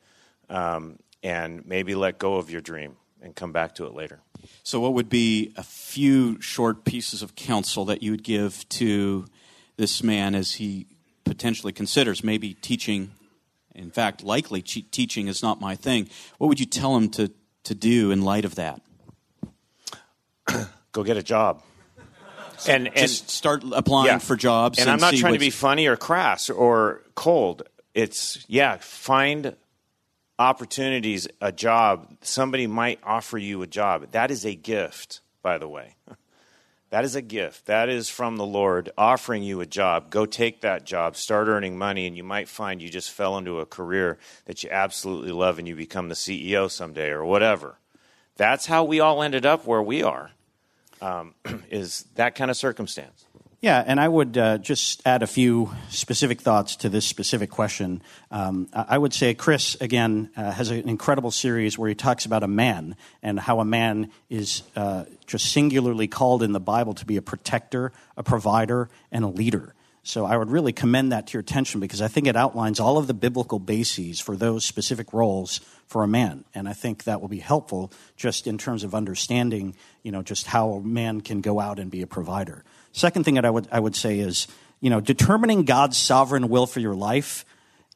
um, and maybe let go of your dream and come back to it later. So, what would be a few short pieces of counsel that you would give to this man as he potentially considers maybe teaching? In fact, likely teaching is not my thing. What would you tell him to, to do in light of that? Go get a job. And, and just start applying yeah. for jobs. And, and I'm not trying to be funny or crass or cold. It's yeah, find opportunities, a job, somebody might offer you a job. That is a gift, by the way. (laughs) That is a gift. That is from the Lord offering you a job. Go take that job, start earning money, and you might find you just fell into a career that you absolutely love and you become the CEO someday or whatever. That's how we all ended up where we are, um, (clears throat) is that kind of circumstance. Yeah, and I would uh, just add a few specific thoughts to this specific question. Um, I would say Chris, again, uh, has an incredible series where he talks about a man and how a man is uh, just singularly called in the Bible to be a protector, a provider, and a leader. So I would really commend that to your attention because I think it outlines all of the biblical bases for those specific roles for a man. And I think that will be helpful just in terms of understanding, you know, just how a man can go out and be a provider. Second thing that I would, I would say is, you know, determining God's sovereign will for your life.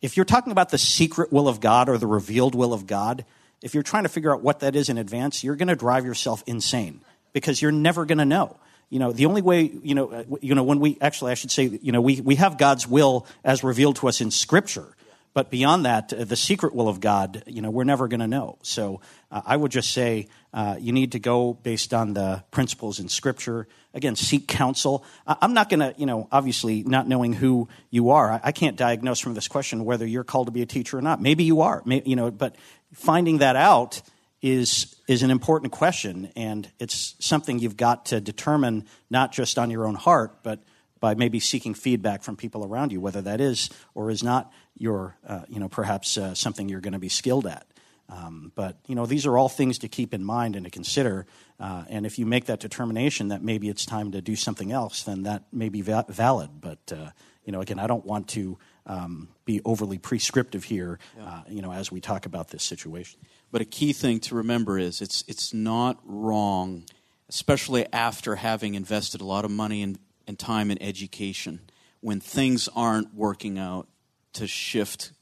If you're talking about the secret will of God or the revealed will of God, if you're trying to figure out what that is in advance, you're going to drive yourself insane because you're never going to know. You know, the only way, you know, uh, you know, when we actually, I should say, you know, we, we have God's will as revealed to us in Scripture. But beyond that, uh, the secret will of God, you know, we're never going to know. So uh, I would just say uh, you need to go based on the principles in Scripture. Again, seek counsel. I'm not going to, you know, obviously not knowing who you are, I can't diagnose from this question whether you're called to be a teacher or not. Maybe you are, you know, but finding that out is is an important question, and it's something you've got to determine not just on your own heart, but by maybe seeking feedback from people around you, whether that is or is not your, uh, you know, perhaps uh, something you're going to be skilled at. Um, but you know, these are all things to keep in mind and to consider. Uh, and if you make that determination that maybe it's time to do something else, then that may be va- valid. But uh, you know, again, I don't want to um, be overly prescriptive here. Uh, you know, as we talk about this situation. But a key thing to remember is it's it's not wrong, especially after having invested a lot of money and, and time in education, when things aren't working out to shift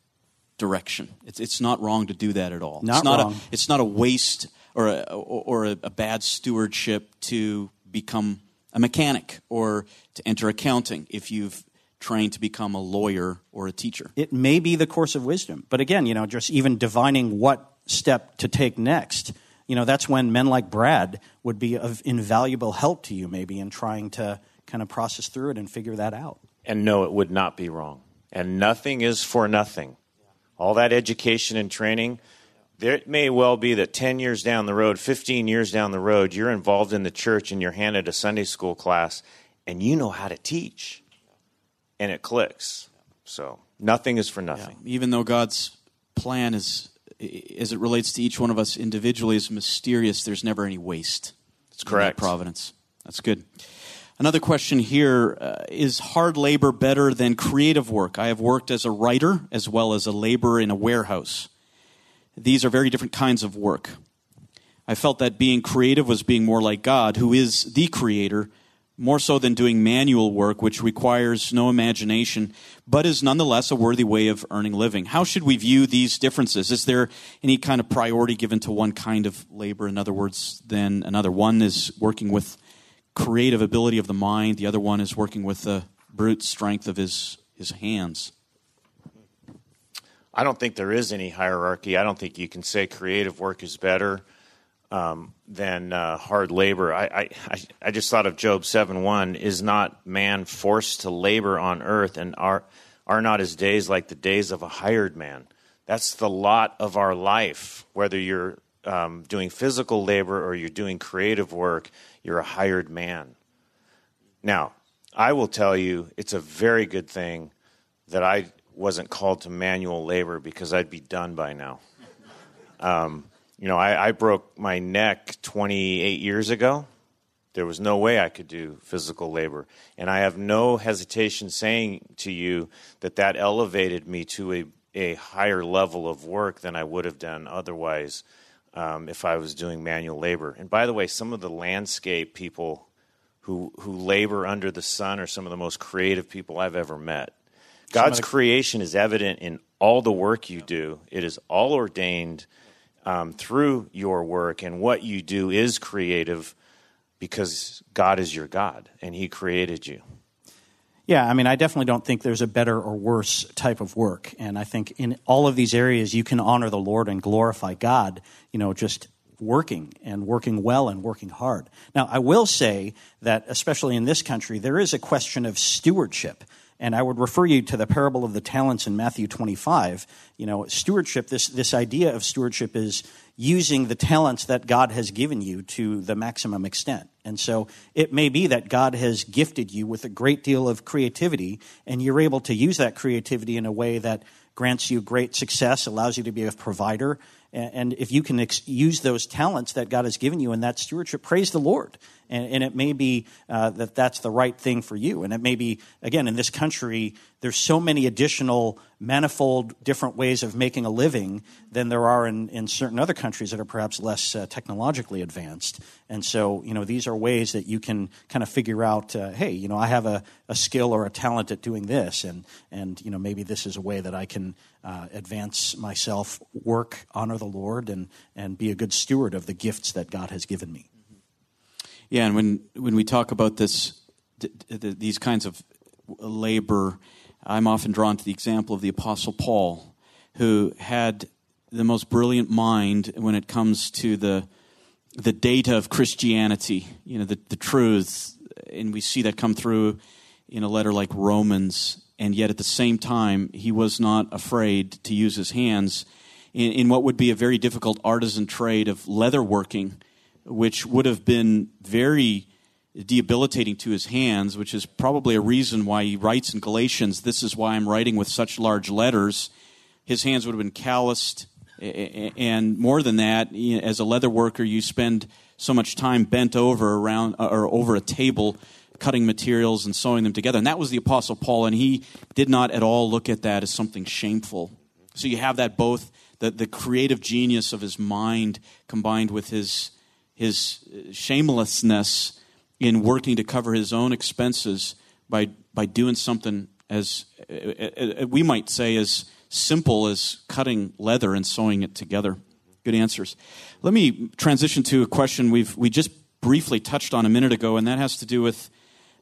direction. It's, it's not wrong to do that at all. Not it's not wrong. A, it's not a waste or a, or a, a bad stewardship to become a mechanic or to enter accounting if you've trained to become a lawyer or a teacher. It may be the course of wisdom. But again, you know, just even divining what step to take next, you know, that's when men like Brad would be of invaluable help to you, maybe, in trying to kind of process through it and figure that out. And no, it would not be wrong. And nothing is for nothing. All that education and training, there may well be that 10 years down the road, 15 years down the road, you're involved in the church and you're handed a Sunday school class and you know how to teach. And it clicks. So nothing is for nothing. Yeah. Even though God's plan is, as it relates to each one of us individually, is mysterious, there's never any waste. That's correct. That providence. That's good. Another question here uh, is hard labor better than creative work? I have worked as a writer as well as a laborer in a warehouse. These are very different kinds of work. I felt that being creative was being more like God, who is the creator, more so than doing manual work, which requires no imagination, but is nonetheless a worthy way of earning living. How should we view these differences? Is there any kind of priority given to one kind of labor, in other words, than another? One is working with creative ability of the mind. The other one is working with the brute strength of his, his hands. I don't think there is any hierarchy. I don't think you can say creative work is better um, than uh, hard labor. I, I, I just thought of Job 7 1 is not man forced to labor on earth, and are, are not his days like the days of a hired man? That's the lot of our life, whether you're um, doing physical labor or you're doing creative work, you're a hired man. Now, I will tell you, it's a very good thing that I wasn't called to manual labor because I'd be done by now. Um, you know, I, I broke my neck 28 years ago. There was no way I could do physical labor. And I have no hesitation saying to you that that elevated me to a, a higher level of work than I would have done otherwise um, if I was doing manual labor. And by the way, some of the landscape people who who labor under the sun are some of the most creative people I've ever met. God's the- creation is evident in all the work you do. It is all ordained um, through your work, and what you do is creative because God is your God and He created you. Yeah, I mean, I definitely don't think there's a better or worse type of work. And I think in all of these areas, you can honor the Lord and glorify God, you know, just working and working well and working hard. Now, I will say that, especially in this country, there is a question of stewardship. And I would refer you to the parable of the talents in Matthew 25. You know, stewardship, this, this idea of stewardship is using the talents that God has given you to the maximum extent. And so it may be that God has gifted you with a great deal of creativity, and you're able to use that creativity in a way that grants you great success, allows you to be a provider. And if you can ex- use those talents that God has given you in that stewardship, praise the Lord and, and it may be uh, that that's the right thing for you. And it may be, again, in this country, there's so many additional, manifold, different ways of making a living than there are in, in certain other countries that are perhaps less uh, technologically advanced. And so, you know, these are ways that you can kind of figure out, uh, hey, you know, I have a, a skill or a talent at doing this, and, and you know, maybe this is a way that I can uh, advance myself, work, honor the Lord, and, and be a good steward of the gifts that God has given me. Yeah, and when when we talk about this, th- th- these kinds of labor, I'm often drawn to the example of the Apostle Paul, who had the most brilliant mind when it comes to the the data of Christianity, you know, the, the and we see that come through in a letter like Romans, and yet at the same time, he was not afraid to use his hands in, in what would be a very difficult artisan trade of leather working which would have been very debilitating to his hands, which is probably a reason why he writes in Galatians, This is why I'm writing with such large letters. His hands would have been calloused. And more than that, as a leather worker, you spend so much time bent over around uh, or over a table cutting materials and sewing them together. And that was the Apostle Paul, and he did not at all look at that as something shameful. So you have that both the, the creative genius of his mind combined with his his shamelessness in working to cover his own expenses by, by doing something as uh, uh, uh, we might say as simple as cutting leather and sewing it together. Good answers. Let me transition to a question we've we just briefly touched on a minute ago, and that has to do with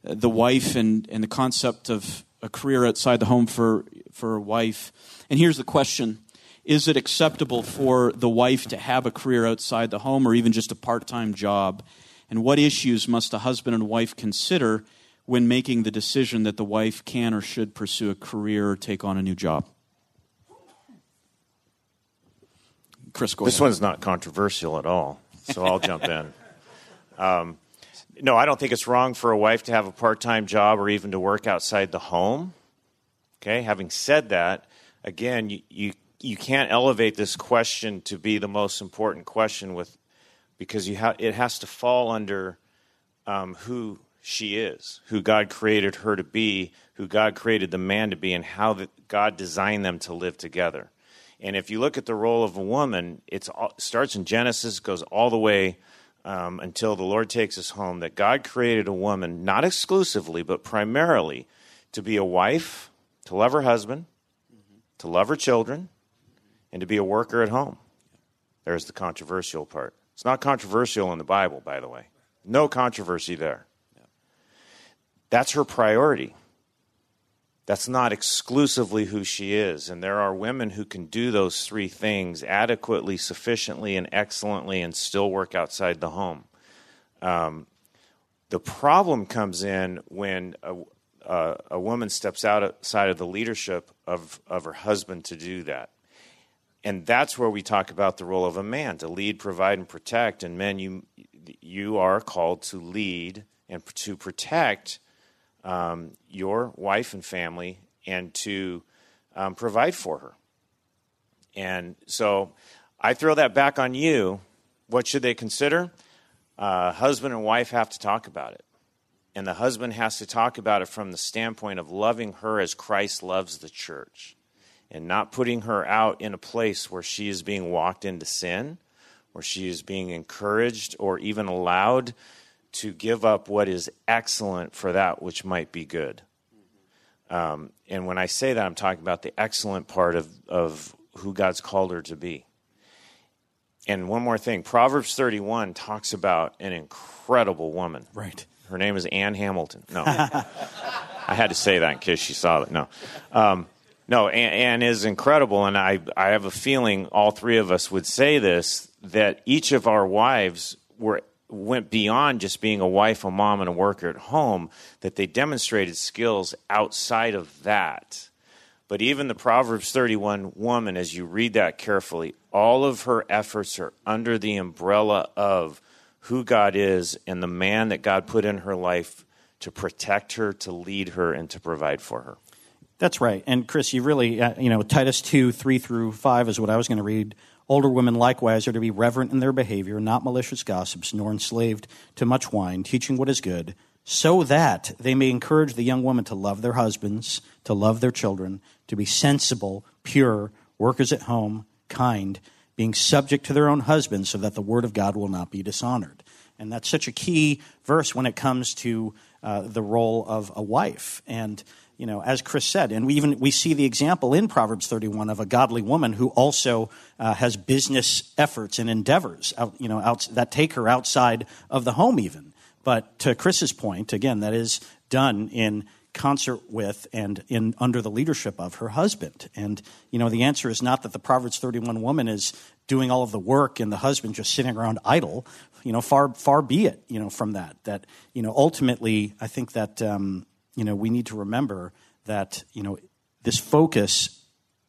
uh, the wife and, and the concept of a career outside the home for, for a wife. And here's the question Is it acceptable for the wife to have a career outside the home or even just a part time job? And what issues must a husband and wife consider when making the decision that the wife can or should pursue a career or take on a new job? Chris, This one's not controversial at all, so I'll jump in. (laughs) Um, no, I don't think it's wrong for a wife to have a part time job or even to work outside the home. Okay, having said that, again, you, you, you can't elevate this question to be the most important question with because you ha- it has to fall under um, who she is, who God created her to be, who God created the man to be, and how the, God designed them to live together. And if you look at the role of a woman, it starts in Genesis, goes all the way um, until the Lord takes us home. That God created a woman, not exclusively, but primarily, to be a wife, to love her husband, to love her children, and to be a worker at home. There's the controversial part. It's not controversial in the Bible, by the way. No controversy there. That's her priority. That's not exclusively who she is. And there are women who can do those three things adequately, sufficiently, and excellently and still work outside the home. Um, the problem comes in when a, a, a woman steps outside of the leadership of, of her husband to do that. And that's where we talk about the role of a man to lead, provide, and protect. And men, you, you are called to lead and to protect um, your wife and family and to um, provide for her. And so I throw that back on you. What should they consider? Uh, husband and wife have to talk about it. And the husband has to talk about it from the standpoint of loving her as Christ loves the church and not putting her out in a place where she is being walked into sin, where she is being encouraged or even allowed to give up what is excellent for that which might be good. Um, and when I say that, I'm talking about the excellent part of, of who God's called her to be. And one more thing Proverbs 31 talks about an incredible woman. Right. Her name is Anne Hamilton. No. (laughs) I had to say that in case she saw it. No. Um, no, Anne, is incredible. And I, I have a feeling all three of us would say this that each of our wives were went beyond just being a wife, a mom, and a worker at home, that they demonstrated skills outside of that. But even the Proverbs 31 woman, as you read that carefully, all of her efforts are under the umbrella of who God is and the man that God put in her life to protect her, to lead her, and to provide for her. That's right. And Chris, you really, uh, you know, Titus 2, 3 through 5 is what I was going to read. Older women likewise are to be reverent in their behavior, not malicious gossips, nor enslaved to much wine, teaching what is good, so that they may encourage the young women to love their husbands, to love their children, to be sensible, pure, workers at home, kind, being subject to their own husbands, so that the word of God will not be dishonored. And that's such a key verse when it comes to uh, the role of a wife. And you know, as Chris said, and we even we see the example in Proverbs 31 of a godly woman who also uh, has business efforts and endeavors, out, you know, out, that take her outside of the home even. But to Chris's point, again, that is done in concert with and in under the leadership of her husband. And you know, the answer is not that the Proverbs 31 woman is doing all of the work and the husband just sitting around idle. You know, far far be it. You know, from that. That you know, ultimately, I think that. Um, you know, we need to remember that, you know, this focus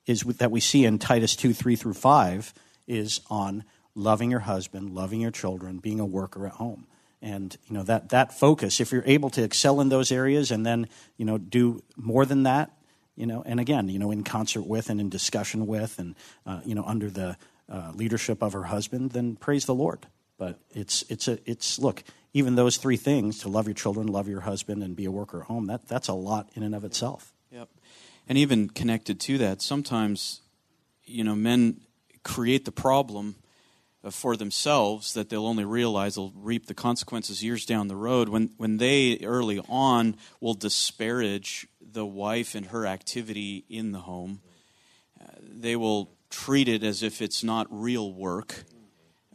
is that we see in Titus 2, 3 through 5 is on loving your husband, loving your children, being a worker at home. And, you know, that, that focus, if you're able to excel in those areas and then, you know, do more than that, you know, and again, you know, in concert with and in discussion with and, uh, you know, under the uh, leadership of her husband, then praise the Lord. But it's, it's, a, it's, look, even those three things to love your children, love your husband, and be a worker at home that, that's a lot in and of itself. Yep. And even connected to that, sometimes, you know, men create the problem for themselves that they'll only realize they'll reap the consequences years down the road when, when they early on will disparage the wife and her activity in the home. Uh, they will treat it as if it's not real work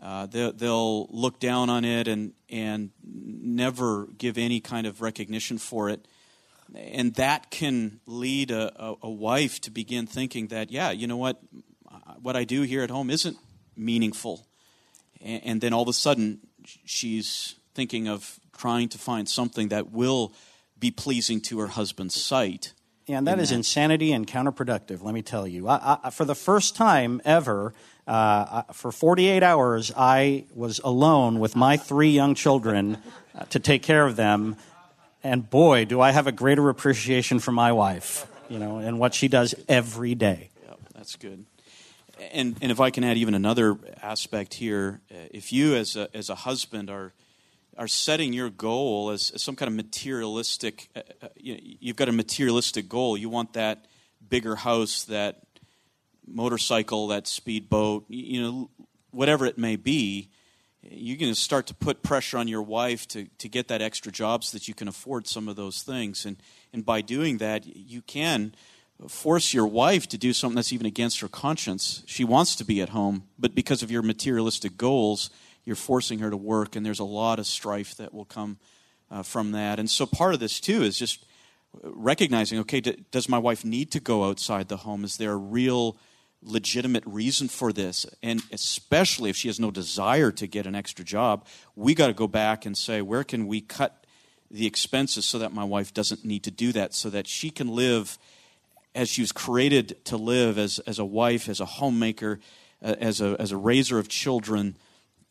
Uh, they, they'll look down on it and, and never give any kind of recognition for it. And that can lead a, a, a wife to begin thinking that, yeah, you know what, what I do here at home isn't meaningful. And, and then all of a sudden, she's thinking of trying to find something that will be pleasing to her husband's sight. Yeah, and that is insanity and counterproductive, let me tell you. I, I, for the first time ever, uh, for 48 hours, I was alone with my three young children uh, to take care of them. And boy, do I have a greater appreciation for my wife, you know, and what she does every day. Yeah, that's good. And, and if I can add even another aspect here, uh, if you as a, as a husband are, are setting your goal as, as some kind of materialistic, uh, uh you you've got a materialistic goal, you want that bigger house, that motorcycle, that speedboat, you know, whatever it may be, you're going to start to put pressure on your wife to, to get that extra job so that you can afford some of those things. And, and by doing that, you can force your wife to do something that's even against her conscience. She wants to be at home, but because of your materialistic goals, you're forcing her to work, and there's a lot of strife that will come uh, from that. And so part of this, too, is just recognizing okay, d- does my wife need to go outside the home? Is there a real legitimate reason for this, and especially if she has no desire to get an extra job, we got to go back and say, where can we cut the expenses so that my wife doesn't need to do that, so that she can live as she was created to live as, as a wife, as a homemaker, uh, as, a, as a raiser of children,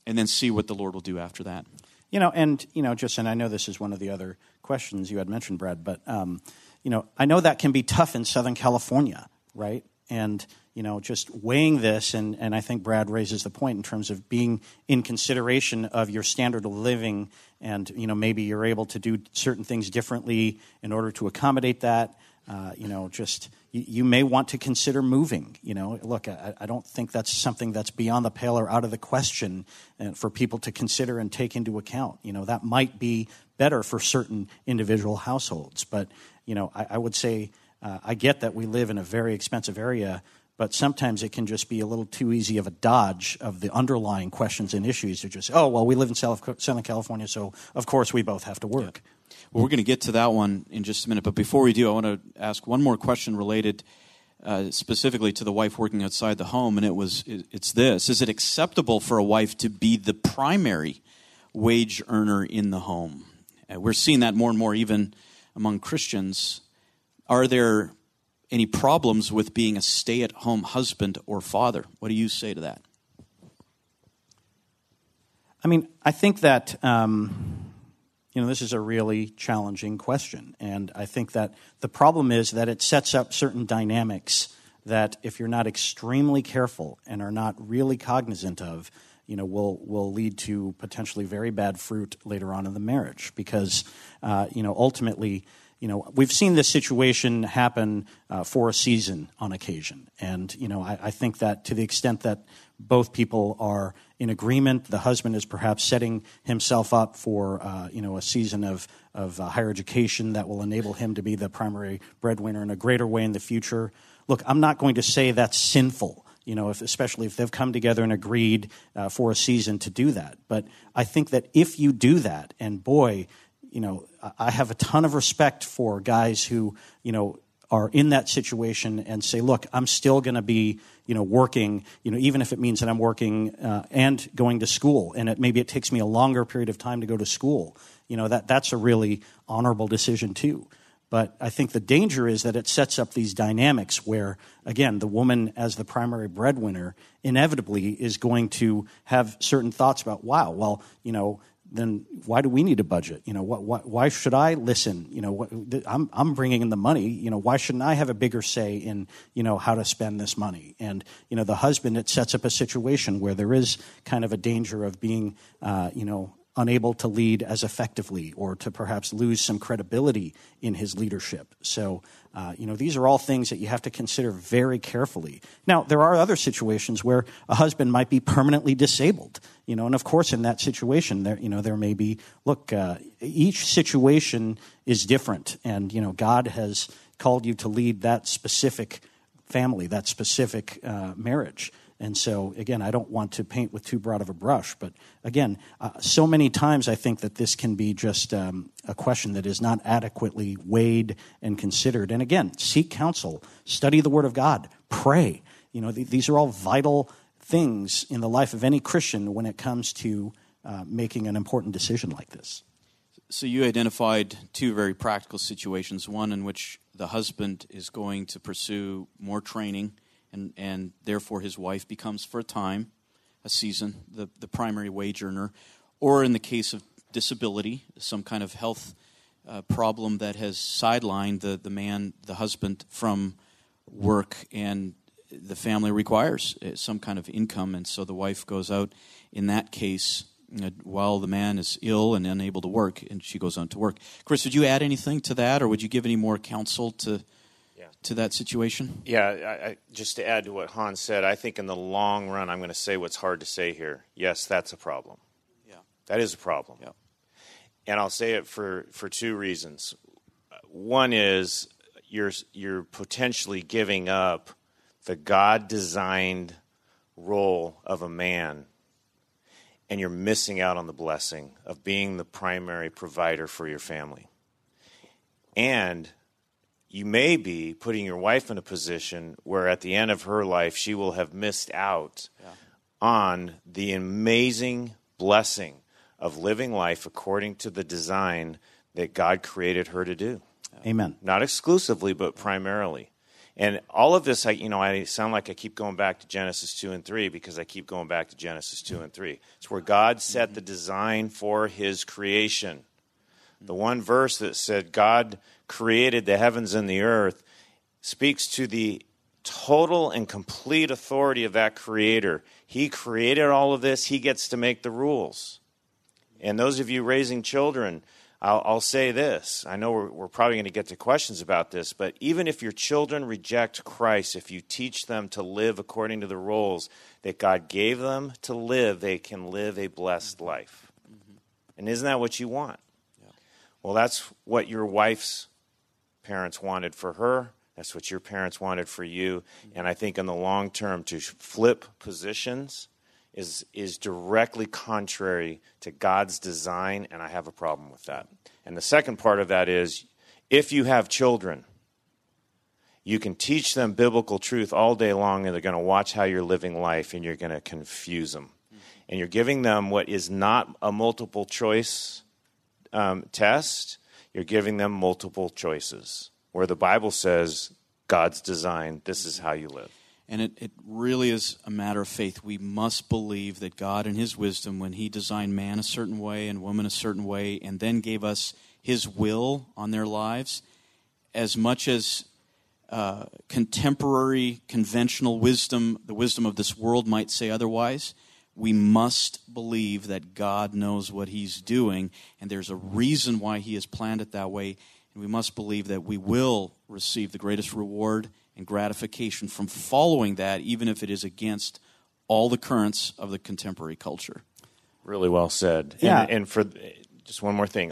and then see what the Lord will do after that. You know, and, you know, just, and I know this is one of the other questions you had mentioned, Brad, but, um, you know, I know that can be tough in Southern California, right? And, you know, just weighing this, and, and I think Brad raises the point in terms of being in consideration of your standard of living, and you know maybe you're able to do certain things differently in order to accommodate that. Uh, you know, just you, you, may want to consider moving. You know, look, I, I, don't think that's something that's beyond the pale or out of the question uh, for people to consider and take into account. You know, that might be better for certain individual households, but you know, I, I would say uh, I get that we live in a very expensive area but sometimes it can just be a little too easy of a dodge of the underlying questions and issues to just, oh, well, we live in Southern California, so of course we both have to work. Yeah. Well, we're going to get to that one in just a minute, but before we do, I want to ask one more question related uh, specifically to the wife working outside the home, and it was it's this: Is it acceptable for a wife to be the primary wage earner in the home? Uh, we're seeing that more and more, even among Christians. Are there any problems with being a stay at home husband or father. What do you say to that? I mean, I think that, um, you know, this is a really challenging question. And I think that the problem is that it sets up certain dynamics that, if you're not extremely careful and are not really cognizant of, you know, will will lead to potentially very bad fruit later on in the marriage because, uh, you know, ultimately, you know, we've seen this situation happen uh, for a season on occasion. And, you know, I, I, think that to the extent that both people are in agreement, the husband is perhaps setting himself up for, uh, you know, a season of, of uh, higher education that will enable him to be the primary breadwinner in a greater way in the future. Look, I'm not going to say that's sinful you know, if, especially if they've come together and agreed uh, for a season to do that. But I think that if you do that, and boy, you know, I have a ton of respect for guys who, you know, are in that situation and say, look, I'm still going to be, you know, working, you know, even if it means that I'm working uh, and going to school, and it, maybe it takes me a longer period of time to go to school. You know, that that's a really honorable decision too. But I think the danger is that it sets up these dynamics where, again, the woman as the primary breadwinner inevitably is going to have certain thoughts about, wow, well, you know, then why do we need a budget? You know, what, what, why should I listen? You know, what, I'm, I'm bringing in the money. You know, why shouldn't I have a bigger say in, you know, how to spend this money? And, you know, the husband, it sets up a situation where there is kind of a danger of being, uh, you know, unable to lead as effectively or to perhaps lose some credibility in his leadership. So, uh, you know, these are all things that you have to consider very carefully. Now, there are other situations where a husband might be permanently disabled, you know, and of course, in that situation, there, you know, there may be, look, uh, each situation is different, and, you know, God has called you to lead that specific family, that specific uh, marriage. And so, again, I don't want to paint with too broad of a brush, but again, uh, so many times I think that this can be just um, a question that is not adequately weighed and considered. And again, seek counsel, study the Word of God, pray. You know, th- these are all vital things in the life of any Christian when it comes to uh, making an important decision like this. So you identified two very practical situations one in which the husband is going to pursue more training and, and therefore his wife becomes, for a time, a season, the, the primary wage earner, or in the case of disability, some kind of health uh, problem that has sidelined the, the man, the husband, from work, and the family requires uh, some kind of income, and so the wife goes out in that case uh, while the man is ill and unable to work, and she goes on to work. Chris, would you add anything to that, or would you give any more counsel to to that situation? Yeah, I, I, just to add to what Hans said, I think in the long run, I'm going to say what's hard to say here. Yes, that's a problem. Yeah, that is a problem. Yeah, and I'll say it for for two reasons. One is you're you're potentially giving up the God designed role of a man and you're missing out on the blessing of being the primary provider for your family. And you may be putting your wife in a position where at the end of her life she will have missed out yeah. on the amazing blessing of living life according to the design that God created her to do. Amen. Not exclusively, but primarily. And all of this, I, you know, I sound like I keep going back to Genesis 2 and 3 because I keep going back to Genesis 2 and 3. It's where God set mm-hmm. the design for his creation. The one verse that said God created the heavens and the earth speaks to the total and complete authority of that creator. He created all of this, he gets to make the rules. And those of you raising children, I'll, I'll say this. I know we're, we're probably going to get to questions about this, but even if your children reject Christ, if you teach them to live according to the roles that God gave them to live, they can live a blessed life. Mm-hmm. And isn't that what you want? Yeah. Well, that's what your wife's parents wanted for her. That's what your parents wanted for you. And I think in the long term, to flip positions is, is directly contrary to God's design, and I have a problem with that. And the second part of that is if you have children, you can teach them biblical truth all day long, and they're going to watch how you're living life, and you're going to confuse them. And you're giving them what is not a multiple choice um, test, you're giving them multiple choices, where the Bible says God's design, this is how you live. And it, it really is a matter of faith. We must believe that God, in His wisdom, when He designed man a certain way and woman a certain way, and then gave us His will on their lives, as much as uh, contemporary, conventional wisdom, the wisdom of this world might say otherwise, we must believe that God knows what He's doing, and there's a reason why He has planned it that way. And we must believe that we will receive the greatest reward and gratification from following that, even if it is against all the currents of the contemporary culture. Really well said. Yeah. And, and for just one more thing.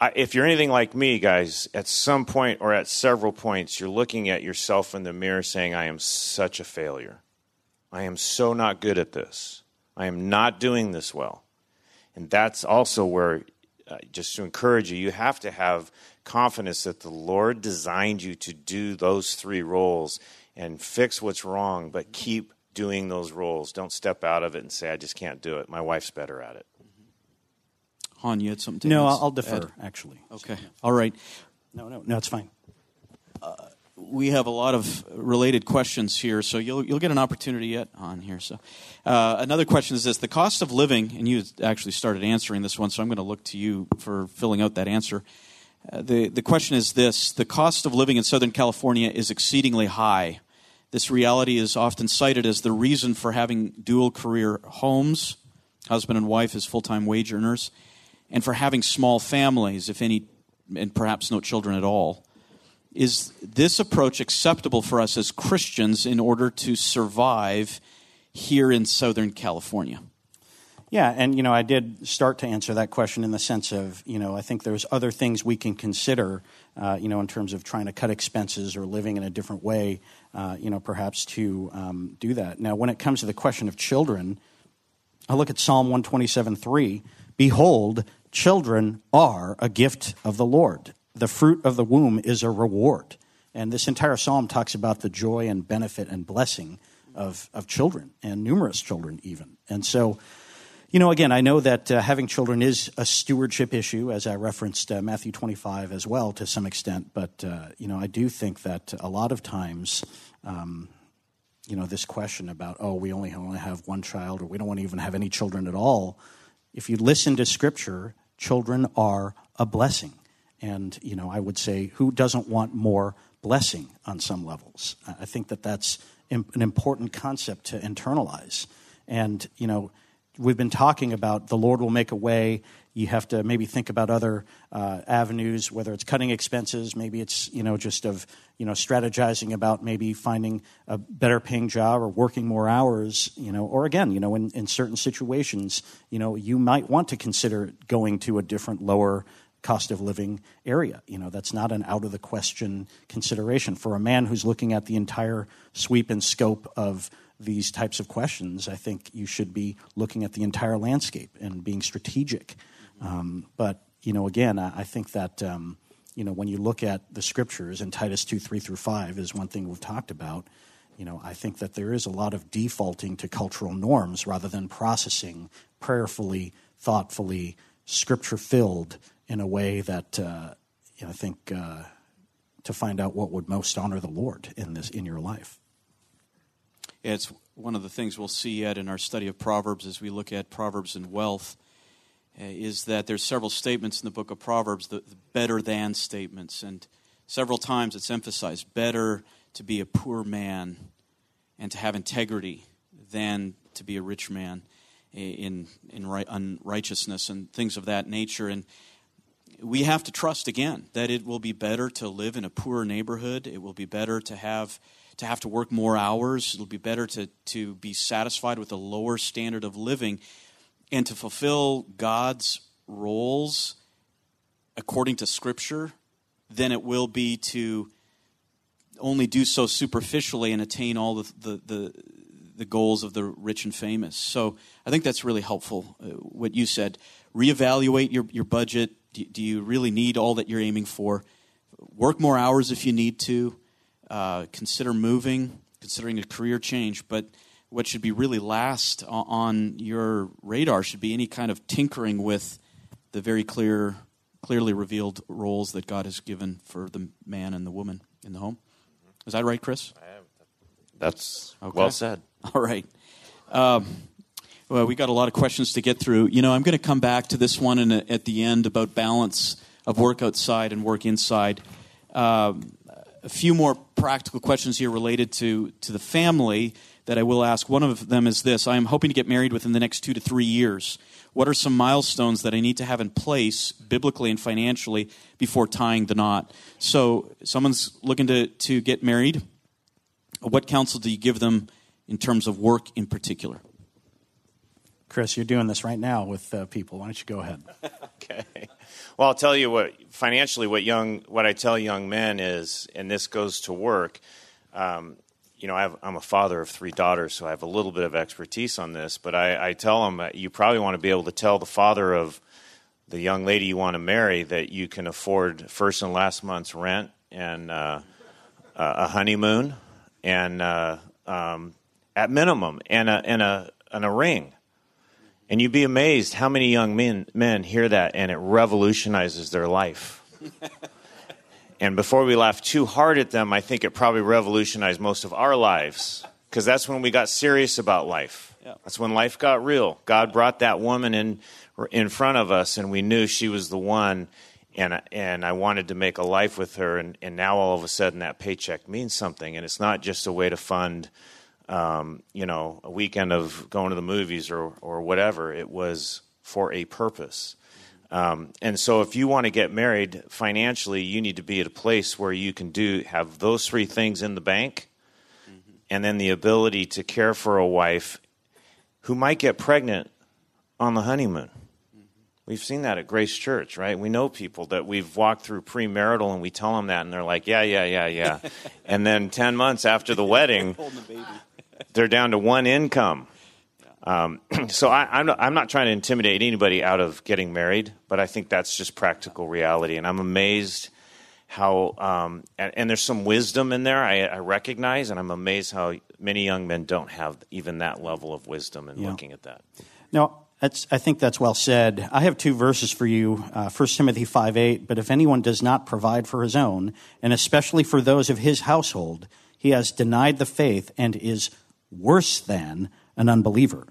I, if you're anything like me, guys, at some point or at several points, you're looking at yourself in the mirror saying, I am such a failure. I am so not good at this. I am not doing this well. And that's also where, uh, just to encourage you, you have to have confidence that the Lord designed you to do those three roles and fix what's wrong, but keep doing those roles. Don't step out of it and say, I just can't do it. My wife's better at it. Han, you had something to No, I'll defer, add? actually. Okay. All right. No, no, no, it's fine. Uh, we have a lot of related questions here, so you'll you'll get an opportunity yet on here. So, uh, another question is this: the cost of living, and you actually started answering this one, so I'm going to look to you for filling out that answer. Uh, the the question is this: the cost of living in Southern California is exceedingly high. This reality is often cited as the reason for having dual career homes, husband and wife as full time wage earners, and for having small families, if any, and perhaps no children at all. Is this approach acceptable for us as Christians in order to survive here in Southern California? Yeah, and you know, I did start to answer that question in the sense of, you know, I think there's other things we can consider, uh, you know, in terms of trying to cut expenses or living in a different way, uh, you know, perhaps to um, do that. Now, when it comes to the question of children, I look at Psalm 127 3. Behold, children are a gift of the Lord. The fruit of the womb is a reward. And this entire psalm talks about the joy and benefit and blessing of, of children and numerous children, even. And so, you know, again, I know that uh, having children is a stewardship issue, as I referenced uh, Matthew 25 as well to some extent. But, uh, you know, I do think that a lot of times, um, you know, this question about, oh, we only only have one child or we don't want to even have any children at all, if you listen to Scripture, children are a blessing. And, you know, I would say, who doesn't want more blessing on some levels? I think that that's an important concept to internalize. And, you know, we've been talking about the Lord will make a way. You have to maybe think about other uh, avenues, whether it's cutting expenses, maybe it's you know just of you know strategizing about maybe finding a better paying job or working more hours, you know, or again, you know, in, in certain situations, you know, you might want to consider going to a different lower cost of living area. You know, that's not an out of the question consideration for a man who's looking at the entire sweep and scope of these types of questions, I think you should be looking at the entire landscape and being strategic. Um, but you know, again, I, I think that um, you know when you look at the scriptures and Titus two three through five is one thing we've talked about. You know, I think that there is a lot of defaulting to cultural norms rather than processing prayerfully, thoughtfully, scripture filled in a way that uh, you know, I think uh, to find out what would most honor the Lord in this in your life. It's one of the things we'll see yet in our study of Proverbs as we look at Proverbs and wealth uh, is that there's several statements in the book of Proverbs, the, the better than statements, and several times it's emphasized better to be a poor man and to have integrity than to be a rich man in in unrighteousness and things of that nature and we have to trust again that it will be better to live in a poor neighborhood it will be better to have to have to work more hours. It'll be better to, to be satisfied with a lower standard of living and to fulfill God's roles according to Scripture than it will be to only do so superficially and attain all the, the, the, the goals of the rich and famous. So I think that's really helpful, uh, what you said. Reevaluate your, your budget. Do, do you really need all that you're aiming for? Work more hours if you need to uh, consider moving, considering a career change, but what should be really last on your radar should be any kind of tinkering with the very clear, clearly revealed roles that God has given for the man and the woman in the home. Is that right, Chris? That's okay. well said. All right. Um, well, we got a lot of questions to get through. You know, I'm going to come back to this one a, at the end about balance of work outside and work inside. Um, a few more practical questions here related to, to the family that I will ask. One of them is this I am hoping to get married within the next two to three years. What are some milestones that I need to have in place, biblically and financially, before tying the knot? So, someone's looking to, to get married. What counsel do you give them in terms of work in particular? Chris, you're doing this right now with uh, people. Why don't you go ahead? (laughs) okay. Well, I'll tell you what financially what young what I tell young men is, and this goes to work. Um, you know, I am a father of three daughters, so I have a little bit of expertise on this. But I, I tell them you probably want to be able to tell the father of the young lady you want to marry that you can afford first and last month's rent and uh, a honeymoon and uh, um, at minimum and a and a and a ring and you'd be amazed how many young men, men hear that and it revolutionizes their life. (laughs) and before we laugh too hard at them, I think it probably revolutionized most of our lives because that's when we got serious about life. Yeah. That's when life got real. God brought that woman in in front of us and we knew she was the one and and I wanted to make a life with her and, and now all of a sudden that paycheck means something and it's not just a way to fund um, you know, a weekend of going to the movies or, or whatever. It was for a purpose. Um, and so, if you want to get married financially, you need to be at a place where you can do have those three things in the bank, mm-hmm. and then the ability to care for a wife who might get pregnant on the honeymoon. We've seen that at Grace Church, right? We know people that we've walked through premarital and we tell them that and they're like, yeah, yeah, yeah, yeah. (laughs) and then 10 months after the wedding, they're down to one income. Um, (clears throat) so I, am not, I'm not trying to intimidate anybody out of getting married, but I think that's just practical reality. And I'm amazed how, um, and, and, there's some wisdom in there I, I, recognize, and I'm amazed how many young men don't have even that level of wisdom in yeah. looking at that. Now, that's, I think that's well said. I have two verses for you. Uh, 1 Timothy 5 8. But if anyone does not provide for his own, and especially for those of his household, he has denied the faith and is worse than an unbeliever.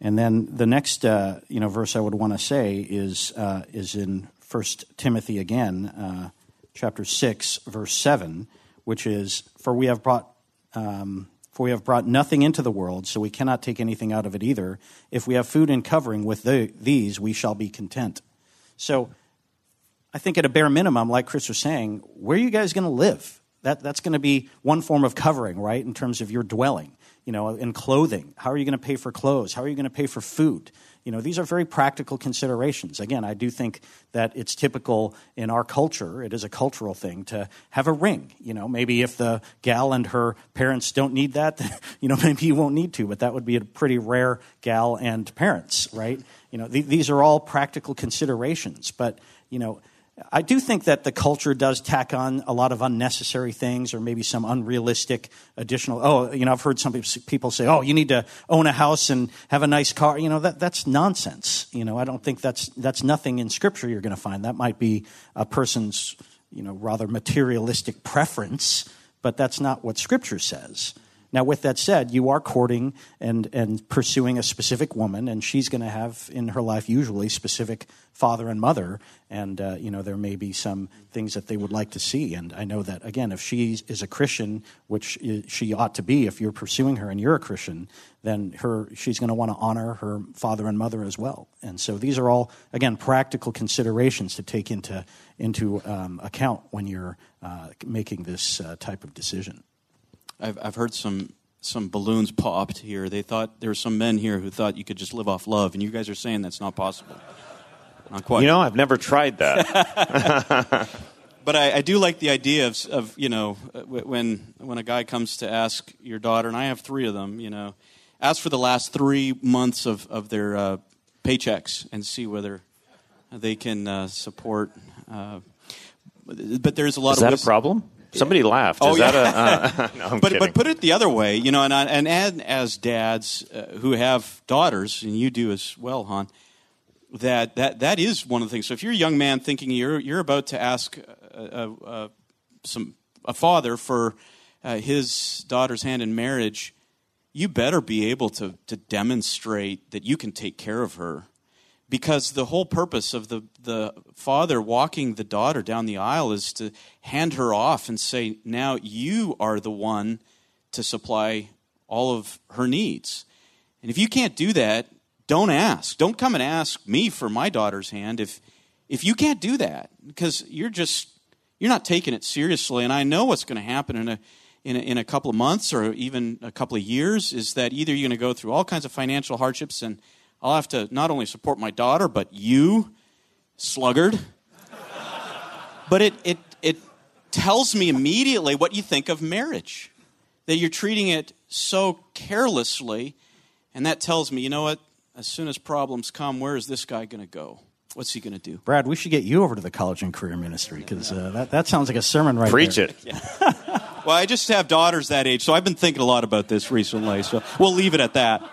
And then the next uh, you know, verse I would want to say is, uh, is in 1 Timothy again, uh, chapter 6, verse 7, which is, For we have brought. Um, for we have brought nothing into the world, so we cannot take anything out of it either. If we have food and covering with the, these, we shall be content. So I think at a bare minimum, like Chris was saying, where are you guys going to live? That, that's going to be one form of covering, right, in terms of your dwelling, you know, in clothing. How are you going to pay for clothes? How are you going to pay for food? You know, these are very practical considerations. Again, I do think that it's typical in our culture, it is a cultural thing to have a ring. You know, maybe if the gal and her parents don't need that, (laughs) you know, maybe you won't need to, but that would be a pretty rare gal and parents, right? You know, th- these are all practical considerations, but, you know, I do think that the culture does tack on a lot of unnecessary things or maybe some unrealistic additional. Oh, you know, I've heard some people say, oh, you need to own a house and have a nice car. You know, that, that's nonsense. You know, I don't think that's, that's nothing in Scripture you're going to find. That might be a person's, you know, rather materialistic preference, but that's not what Scripture says. Now, with that said, you are courting and, and pursuing a specific woman, and she's going to have in her life usually specific father and mother, and uh, you know there may be some things that they would like to see. And I know that again, if she is a Christian, which she ought to be, if you're pursuing her and you're a Christian, then her she's going to want to honor her father and mother as well. And so these are all again practical considerations to take into into um, account when you're uh, making this uh, type of decision. I've, I've heard some some balloons popped here. They thought there were some men here who thought you could just live off love, and you guys are saying that's not possible. Not quite. You know, I've never tried that. (laughs) (laughs) but I, I, do like the idea of, of, you know when when a guy comes to ask your daughter, and I have three of them, you know, ask for the last three months of of their uh, paychecks and see whether they can uh, support. Uh, but there's a lot Is of that a problem? Somebody laughed. Oh, Is yeah. that a, uh, (laughs) (laughs) no, but, but put it the other way, you know, and, and as dads uh, who have daughters, and you do as well, Han, that, that, that is one of the things. So if you're a young man thinking you're, you're about to ask a, a, some, a father for uh, his daughter's hand in marriage, you better be able to, to demonstrate that you can take care of her because the whole purpose of the, the father walking the daughter down the aisle is to hand her off and say, Now you are the one to supply all of her needs. And if you can't do that, don't ask. Don't come and ask me for my daughter's hand if, if you can't do that, because you're just you're not taking it seriously. And I know what's going to happen in a, in a, in a couple of months or even a couple of years is that either you're going to go through all kinds of financial hardships and I'll have to not only support my daughter, but you, sluggard. but it, it, it tells me immediately what you think of marriage. That you're treating it so carelessly, and that tells me, you know what? As soon as problems come, where is this guy going to go? What's he going to do? Brad, we should get you over to the college and career ministry because uh, that, that sounds like a sermon right there. Preach there. it. Yeah. (laughs) well, I just have daughters that age, so I've been thinking a lot about this recently. So we'll leave it at that.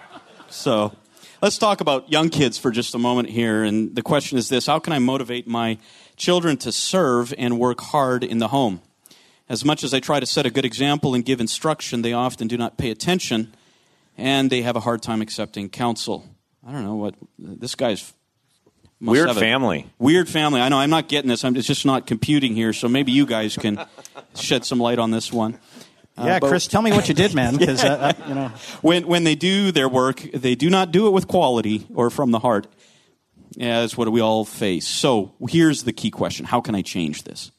So Let's talk about young kids for just a moment here. And the question is this How can I motivate my children to serve and work hard in the home? As much as I try to set a good example and give instruction, they often do not pay attention and they have a hard time accepting counsel. I don't know what this guy's weird family. Weird family. I know I'm not getting this. I'm it's just not computing here. So maybe you guys can (laughs) shed some light on this one. Uh, yeah, Chris, tell me what you did, man. (laughs) Because uh, uh, you know, when when they do their work, they do not do it with quality or from the heart. As what we all face. So here's the key question: How can I change this?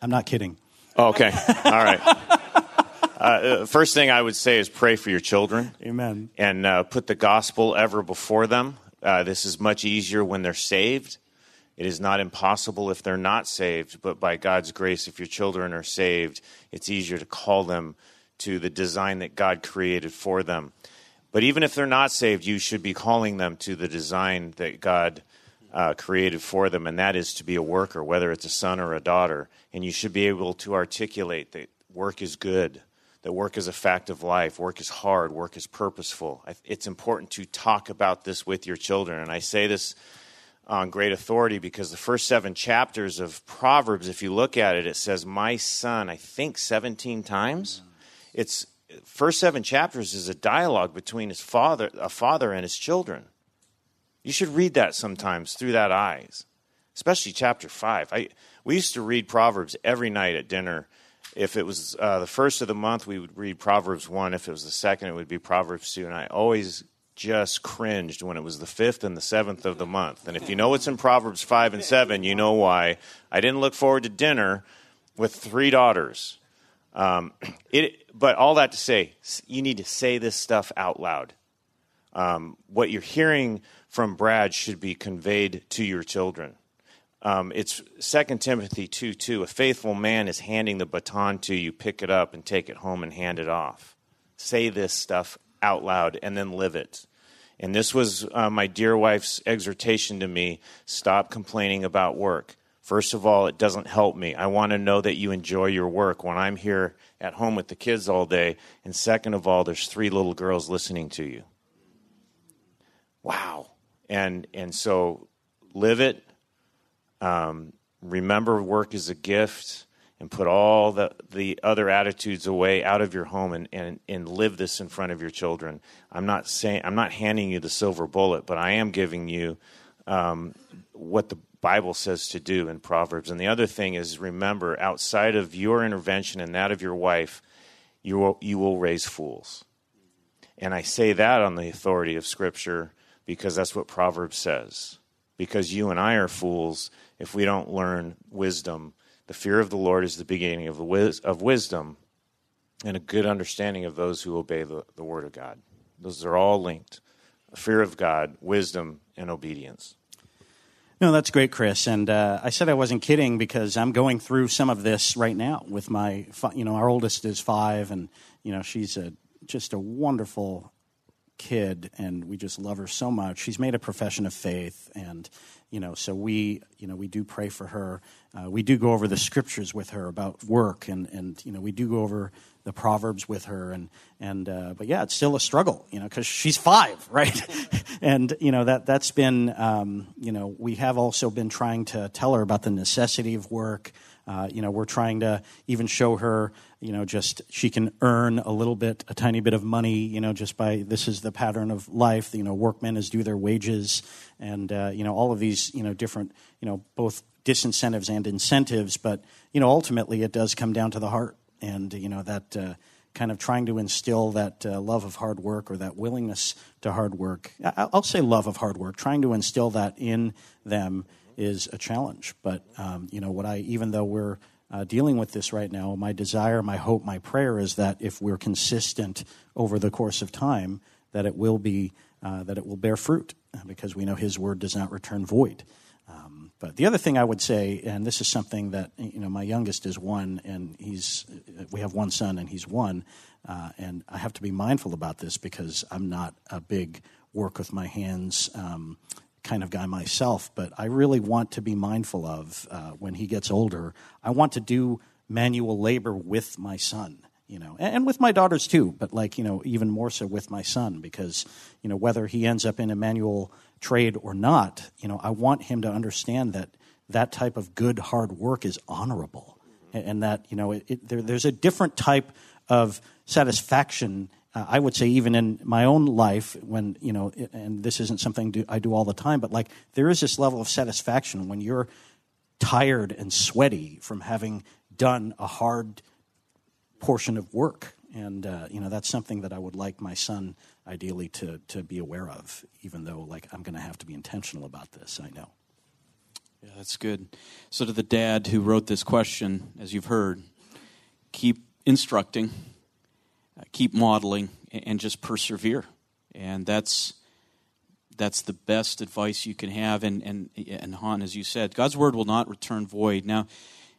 I'm not kidding. Oh, okay, all right. Uh, first thing I would say is pray for your children. Amen. And uh, put the gospel ever before them. Uh, this is much easier when they're saved. It is not impossible if they're not saved, but by God's grace, if your children are saved, it's easier to call them to the design that God created for them. But even if they're not saved, you should be calling them to the design that God uh, created for them, and that is to be a worker, whether it's a son or a daughter. And you should be able to articulate that work is good, that work is a fact of life, work is hard, work is purposeful. It's important to talk about this with your children. And I say this on great authority because the first seven chapters of Proverbs, if you look at it, it says, My son, I think 17 times. It's first seven chapters is a dialogue between his father, a father and his children. You should read that sometimes through that eyes, especially chapter five. I we used to read Proverbs every night at dinner. If it was uh, the first of the month, we would read Proverbs one. If it was the second, it would be Proverbs two. And I always just cringed when it was the fifth and the seventh of the month. And if you know what's in Proverbs five and seven, you know why. I didn't look forward to dinner with three daughters. Um, (clears throat) it, but all that to say, you need to say this stuff out loud. Um, what you're hearing from Brad should be conveyed to your children. Um, it's 2 Timothy 2 2. A faithful man is handing the baton to you, pick it up and take it home and hand it off. Say this stuff out loud and then live it. And this was uh, my dear wife's exhortation to me stop complaining about work. First of all, it doesn't help me. I want to know that you enjoy your work when I'm here at home with the kids all day. And second of all, there's three little girls listening to you. Wow. And, and so live it. Um, remember, work is a gift and put all the, the other attitudes away out of your home and, and, and live this in front of your children. I'm not saying I'm not handing you the silver bullet, but I am giving you um, what the Bible says to do in Proverbs. And the other thing is remember, outside of your intervention and that of your wife, you will, you will raise fools. And I say that on the authority of Scripture because that's what Proverbs says. Because you and I are fools if we don't learn wisdom. The fear of the Lord is the beginning of, the wis- of wisdom and a good understanding of those who obey the, the Word of God. Those are all linked. fear of God, wisdom, and obedience. No, that's great, Chris. And uh, I said I wasn't kidding because I'm going through some of this right now with my, you know, our oldest is five, and you know she's a just a wonderful kid, and we just love her so much. She's made a profession of faith, and you know, so we, you know, we do pray for her. Uh, we do go over the scriptures with her about work, and and you know, we do go over the proverbs with her and and uh, but yeah it's still a struggle you know because she's five (laughs) right (laughs) and you know that that's been um, you know we have also been trying to tell her about the necessity of work uh, you know we're trying to even show her you know just she can earn a little bit a tiny bit of money you know just by this is the pattern of life you know workmen is due their wages and uh, you know all of these you know different you know both disincentives and incentives but you know ultimately it does come down to the heart and you know that uh, kind of trying to instill that uh, love of hard work or that willingness to hard work. I'll say love of hard work. Trying to instill that in them is a challenge. But um, you know what I even though we're uh, dealing with this right now, my desire, my hope, my prayer is that if we're consistent over the course of time, that it will be uh, that it will bear fruit because we know His word does not return void. But the other thing I would say, and this is something that you know, my youngest is one, and he's we have one son, and he's one, uh, and I have to be mindful about this because I'm not a big work with my hands um, kind of guy myself. But I really want to be mindful of uh, when he gets older. I want to do manual labor with my son you know, and with my daughters too, but like, you know, even more so with my son because, you know, whether he ends up in a manual trade or not, you know, I want him to understand that that type of good hard work is honorable and that, you know, it, it, there, there's a different type of satisfaction. Uh, I would say even in my own life when, you know, and this isn't something I do all the time, but like there is this level of satisfaction when you're tired and sweaty from having done a hard portion of work. And uh, you know that's something that I would like my son ideally to to be aware of, even though like I'm going to have to be intentional about this. I know. Yeah, that's good. So to the dad who wrote this question, as you've heard, keep instructing, Uh, keep modeling and just persevere. And that's that's the best advice you can have. And and and Han, as you said, God's word will not return void. Now,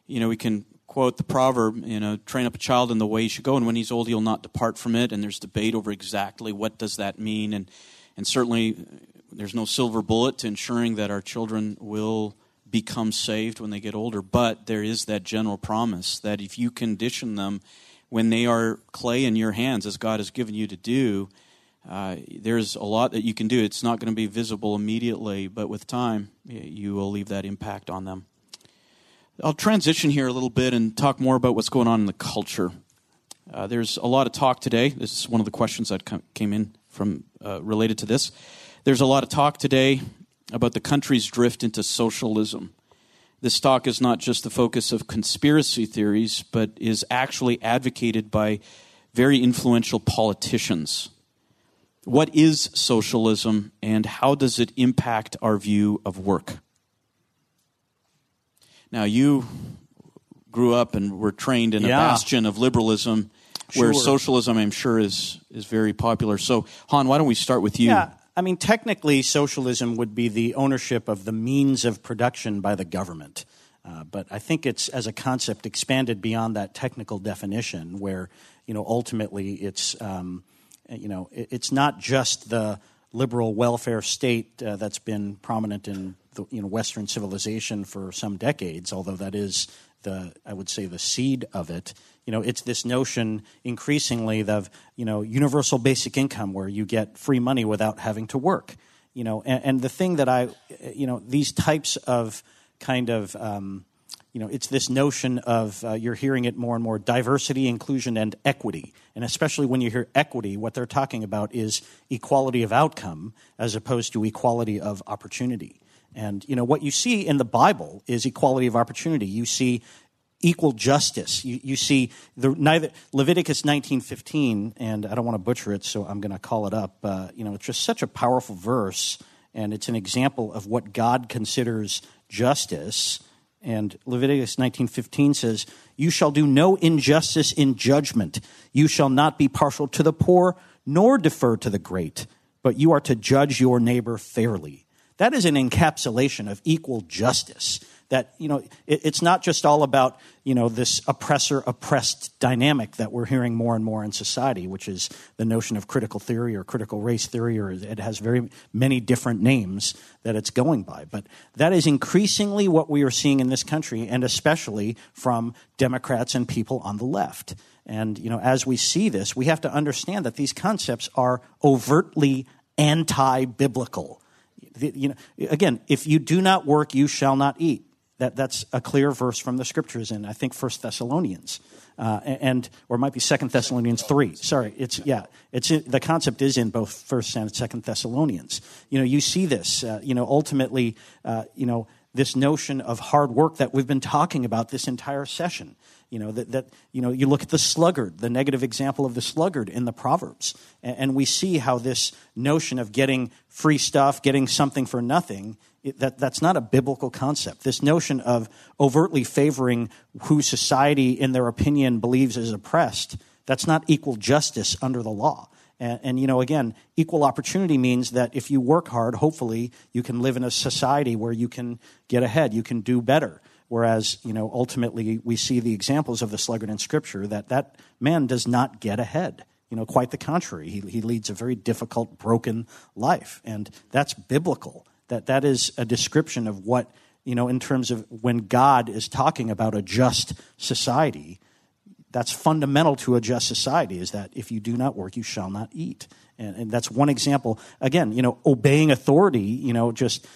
you know we can quote the proverb, you know, train up a child in the way he should go, and when he's old, he'll not depart from it. And there's debate over exactly what does that mean, and and certainly uh, there's no silver bullet to ensuring that our children will become saved when they get older. But there is that general promise that if you condition them when they are clay in your hands, as God has given you to do, uh, there's a lot that you can do. It's not going to be visible immediately, but with time, you will leave that impact on them. I'll transition here a little bit and talk more about what's going on in the culture. Uh, there's a lot of talk today. This is one of the questions that came in from uh, related to this. There's a lot of talk today about the country's drift into socialism. This talk is not just the focus of conspiracy theories, but is actually advocated by very influential politicians. What is socialism and how does it impact our view of work? Now, you grew up and were trained in yeah. a bastion of liberalism where socialism, I'm sure, is, is very popular. So, Han, why don't we start with you? Yeah. I mean, technically, socialism would be the ownership of the means of production by the government. Uh, but I think it's, as a concept, expanded beyond that technical definition, where you know ultimately it's um, you know it, it's not just the liberal welfare state uh, that's been prominent in the you know Western civilization for some decades, although that is the I would say the seed of it. You know, it's this notion increasingly of you know universal basic income where you get free money without having to work. You know, and, and the thing that I you know these types of kind of um, you know, it's this notion of uh, you're hearing it more and more diversity, inclusion, and equity. And especially when you hear equity, what they're talking about is equality of outcome as opposed to equality of opportunity. And you know what you see in the Bible is equality of opportunity. You see equal justice. You, you see the neither Leviticus 19:15, and I don't want to butcher it, so I'm going to call it up. Uh, you know, it's just such a powerful verse, and it's an example of what God considers justice. And Leviticus 19:15 says, "You shall do no injustice in judgment. You shall not be partial to the poor, nor defer to the great, but you are to judge your neighbor fairly." That is an encapsulation of equal justice. That, you know, it, it's not just all about, you know, this oppressor oppressed dynamic that we're hearing more and more in society, which is the notion of critical theory or critical race theory, or it has very many different names that it's going by. But that is increasingly what we are seeing in this country, and especially from Democrats and people on the left. And, you know, as we see this, we have to understand that these concepts are overtly anti biblical you know, again, if you do not work, you shall not eat. That, that's a clear verse from the scriptures in, I think, First Thessalonians. Uh, and or it might be Second Thessalonians three. Sorry, it's yeah, it's in, the concept is in both First and Second Thessalonians. You know, you see this. Uh, you know, ultimately, uh, you know, this notion of hard work that we've been talking about this entire session. You know, that, that you know, you look at the sluggard, the negative example of the sluggard in the Proverbs, and, and we see how this notion of getting free stuff, getting something for nothing, it, that, that's not a biblical concept. This notion of overtly favoring who society, in their opinion, believes is oppressed, that's not equal justice under the law. And, and, you know, again, equal opportunity means that if you work hard, hopefully you can live in a society where you can get ahead, you can do better. Whereas, you know, ultimately we see the examples of the sluggard in Scripture that that man does not get ahead. You know, quite the contrary. He, he leads a very difficult, broken life. And that's biblical. That, that is a description of what, you know, in terms of when God is talking about a just society, that's fundamental to a just society is that if you do not work, you shall not eat. And, and, that's one example. Again, you know, obeying authority, you know, just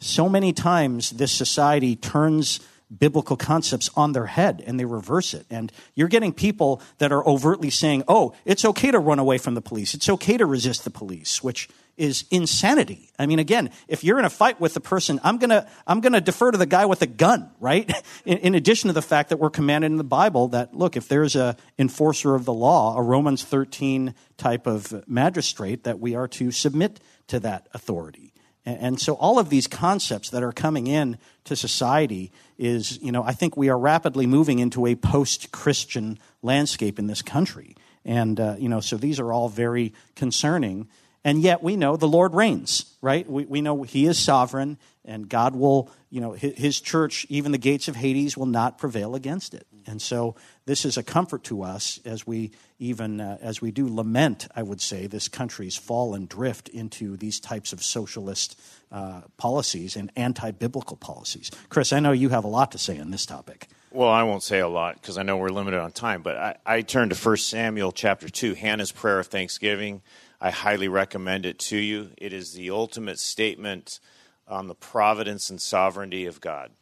so many times this society turns biblical concepts on their head and they reverse it. And you're getting people that are overtly saying, oh, it's okay to run away from the police. It's okay to resist the police, which is insanity. I mean, again, if you're in a fight with the person, I'm gonna I'm gonna defer to the guy with a gun, right? (laughs) In, in, addition to the fact that we're commanded in the Bible that look, if there's a enforcer of the law, a Romans 13 type of magistrate, that we are to submit to that authority. And, and so, all of these concepts that are coming in to society is, you know, I think we are rapidly moving into a post-Christian landscape in this country. And, uh, you know, so these are all very concerning. And yet we know the Lord reigns, right? We, we know He is sovereign, and God will, you know, His, his church, even the gates of Hades, will not prevail against it. And so this is a comfort to us as we even uh, as we do lament, I would say, this country's fall and drift into these types of socialist uh, policies and anti-biblical policies. Chris, I know you have a lot to say on this topic. Well, I won't say a lot because I know we're limited on time, but I, I turn to 1 Samuel chapter 2, Hannah's prayer of thanksgiving. I highly recommend it to you. It is the ultimate statement on the providence and sovereignty of God.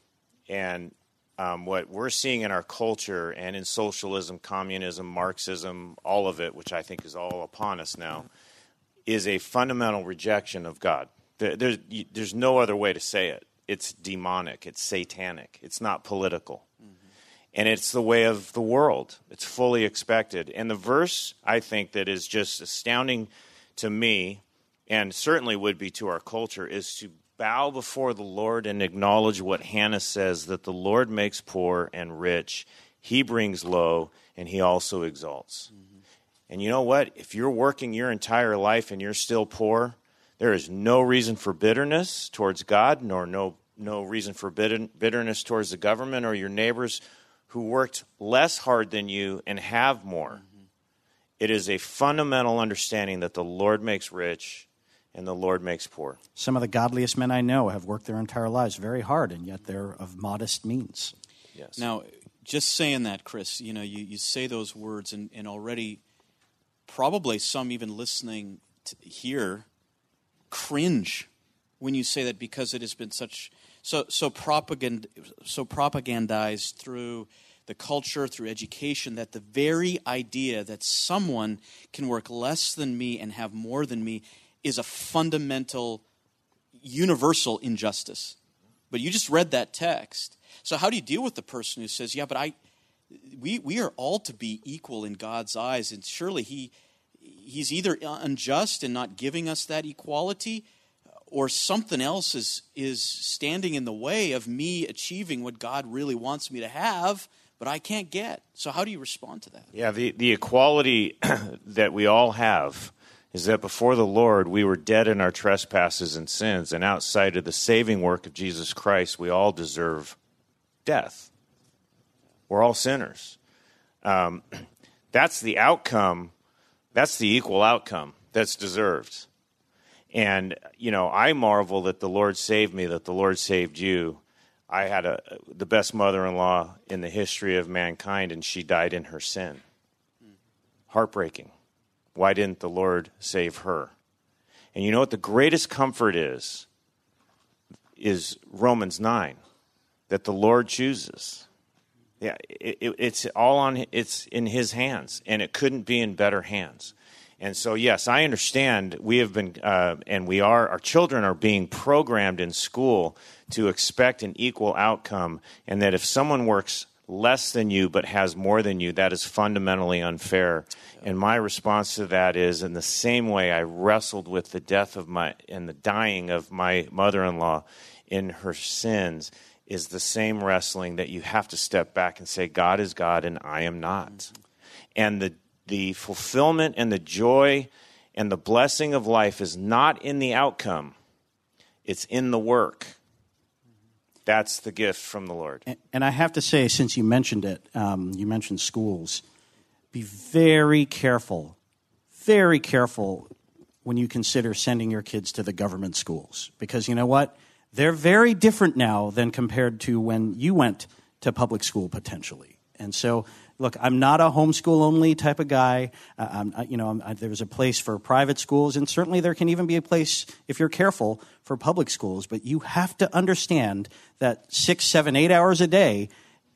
And um, what we're seeing in our culture and in socialism, communism, Marxism, all of it, which I think is all upon us now, is a fundamental rejection of God. There's, there's no other way to say it. It's demonic, it's satanic, it's not political and it's the way of the world. It's fully expected. And the verse, I think, that is just astounding to me, and certainly would be to our culture, is to bow before the Lord and acknowledge what Hannah says that the Lord makes poor and rich, He brings low, and He also exalts. Mm-hmm. And you know what? If you're working your entire life and you're still poor, there is no reason for bitterness towards God, nor no, no reason for bitterness towards the government or your neighbors who worked less hard than you and have more. It is a fundamental understanding that the Lord makes rich and the Lord makes poor. Some of the godliest men I know have worked their entire lives very hard, and yet they're of modest means. Yes. Now, just saying that, Chris, you know, you, you say those words, and, and already probably some even listening here cringe when you say that because it has been such so so propagand so propagandized through the culture through education that the very idea that someone can work less than me and have more than me is a fundamental universal injustice. But you just read that text. So how do you deal with the person who says yeah but i we we are all to be equal in god's eyes and surely he he's either unjust in not giving us that equality or something else is, is standing in the way of me achieving what God really wants me to have, but I can't get. So, how do you respond to that? Yeah, the, the equality (clears throat) that we all have is that before the Lord, we were dead in our trespasses and sins, and outside of the saving work of Jesus Christ, we all deserve death. We're all sinners. Um, (clears throat) that's the outcome, that's the equal outcome that's deserved. And, you know, I marvel that the Lord saved me, that the Lord saved you. I had a, the best mother in law in the history of mankind, and she died in her sin. Heartbreaking. Why didn't the Lord save her? And you know what the greatest comfort is? Is Romans 9, that the Lord chooses. Yeah, it, it, it's all on, it's in His hands, and it couldn't be in better hands. And so, yes, I understand we have been, uh, and we are, our children are being programmed in school to expect an equal outcome, and that if someone works less than you but has more than you, that is fundamentally unfair. And my response to that is in the same way I wrestled with the death of my and the dying of my mother in law in her sins is the same wrestling that you have to step back and say, God is God and I am not. Mm-hmm. And the the fulfillment and the joy and the blessing of life is not in the outcome, it's in the work. That's the gift from the Lord. And, and I have to say, since you mentioned it, um, you mentioned schools, be very careful, very careful when you consider sending your kids to the government schools. Because you know what? They're very different now than compared to when you went to public school potentially. And so look, I'm not a homeschool only type of guy. Uh, you know, I, there's a place for private schools, and certainly there can even be a place, if you're careful, for public schools. But you have to understand that six, seven, eight hours a day,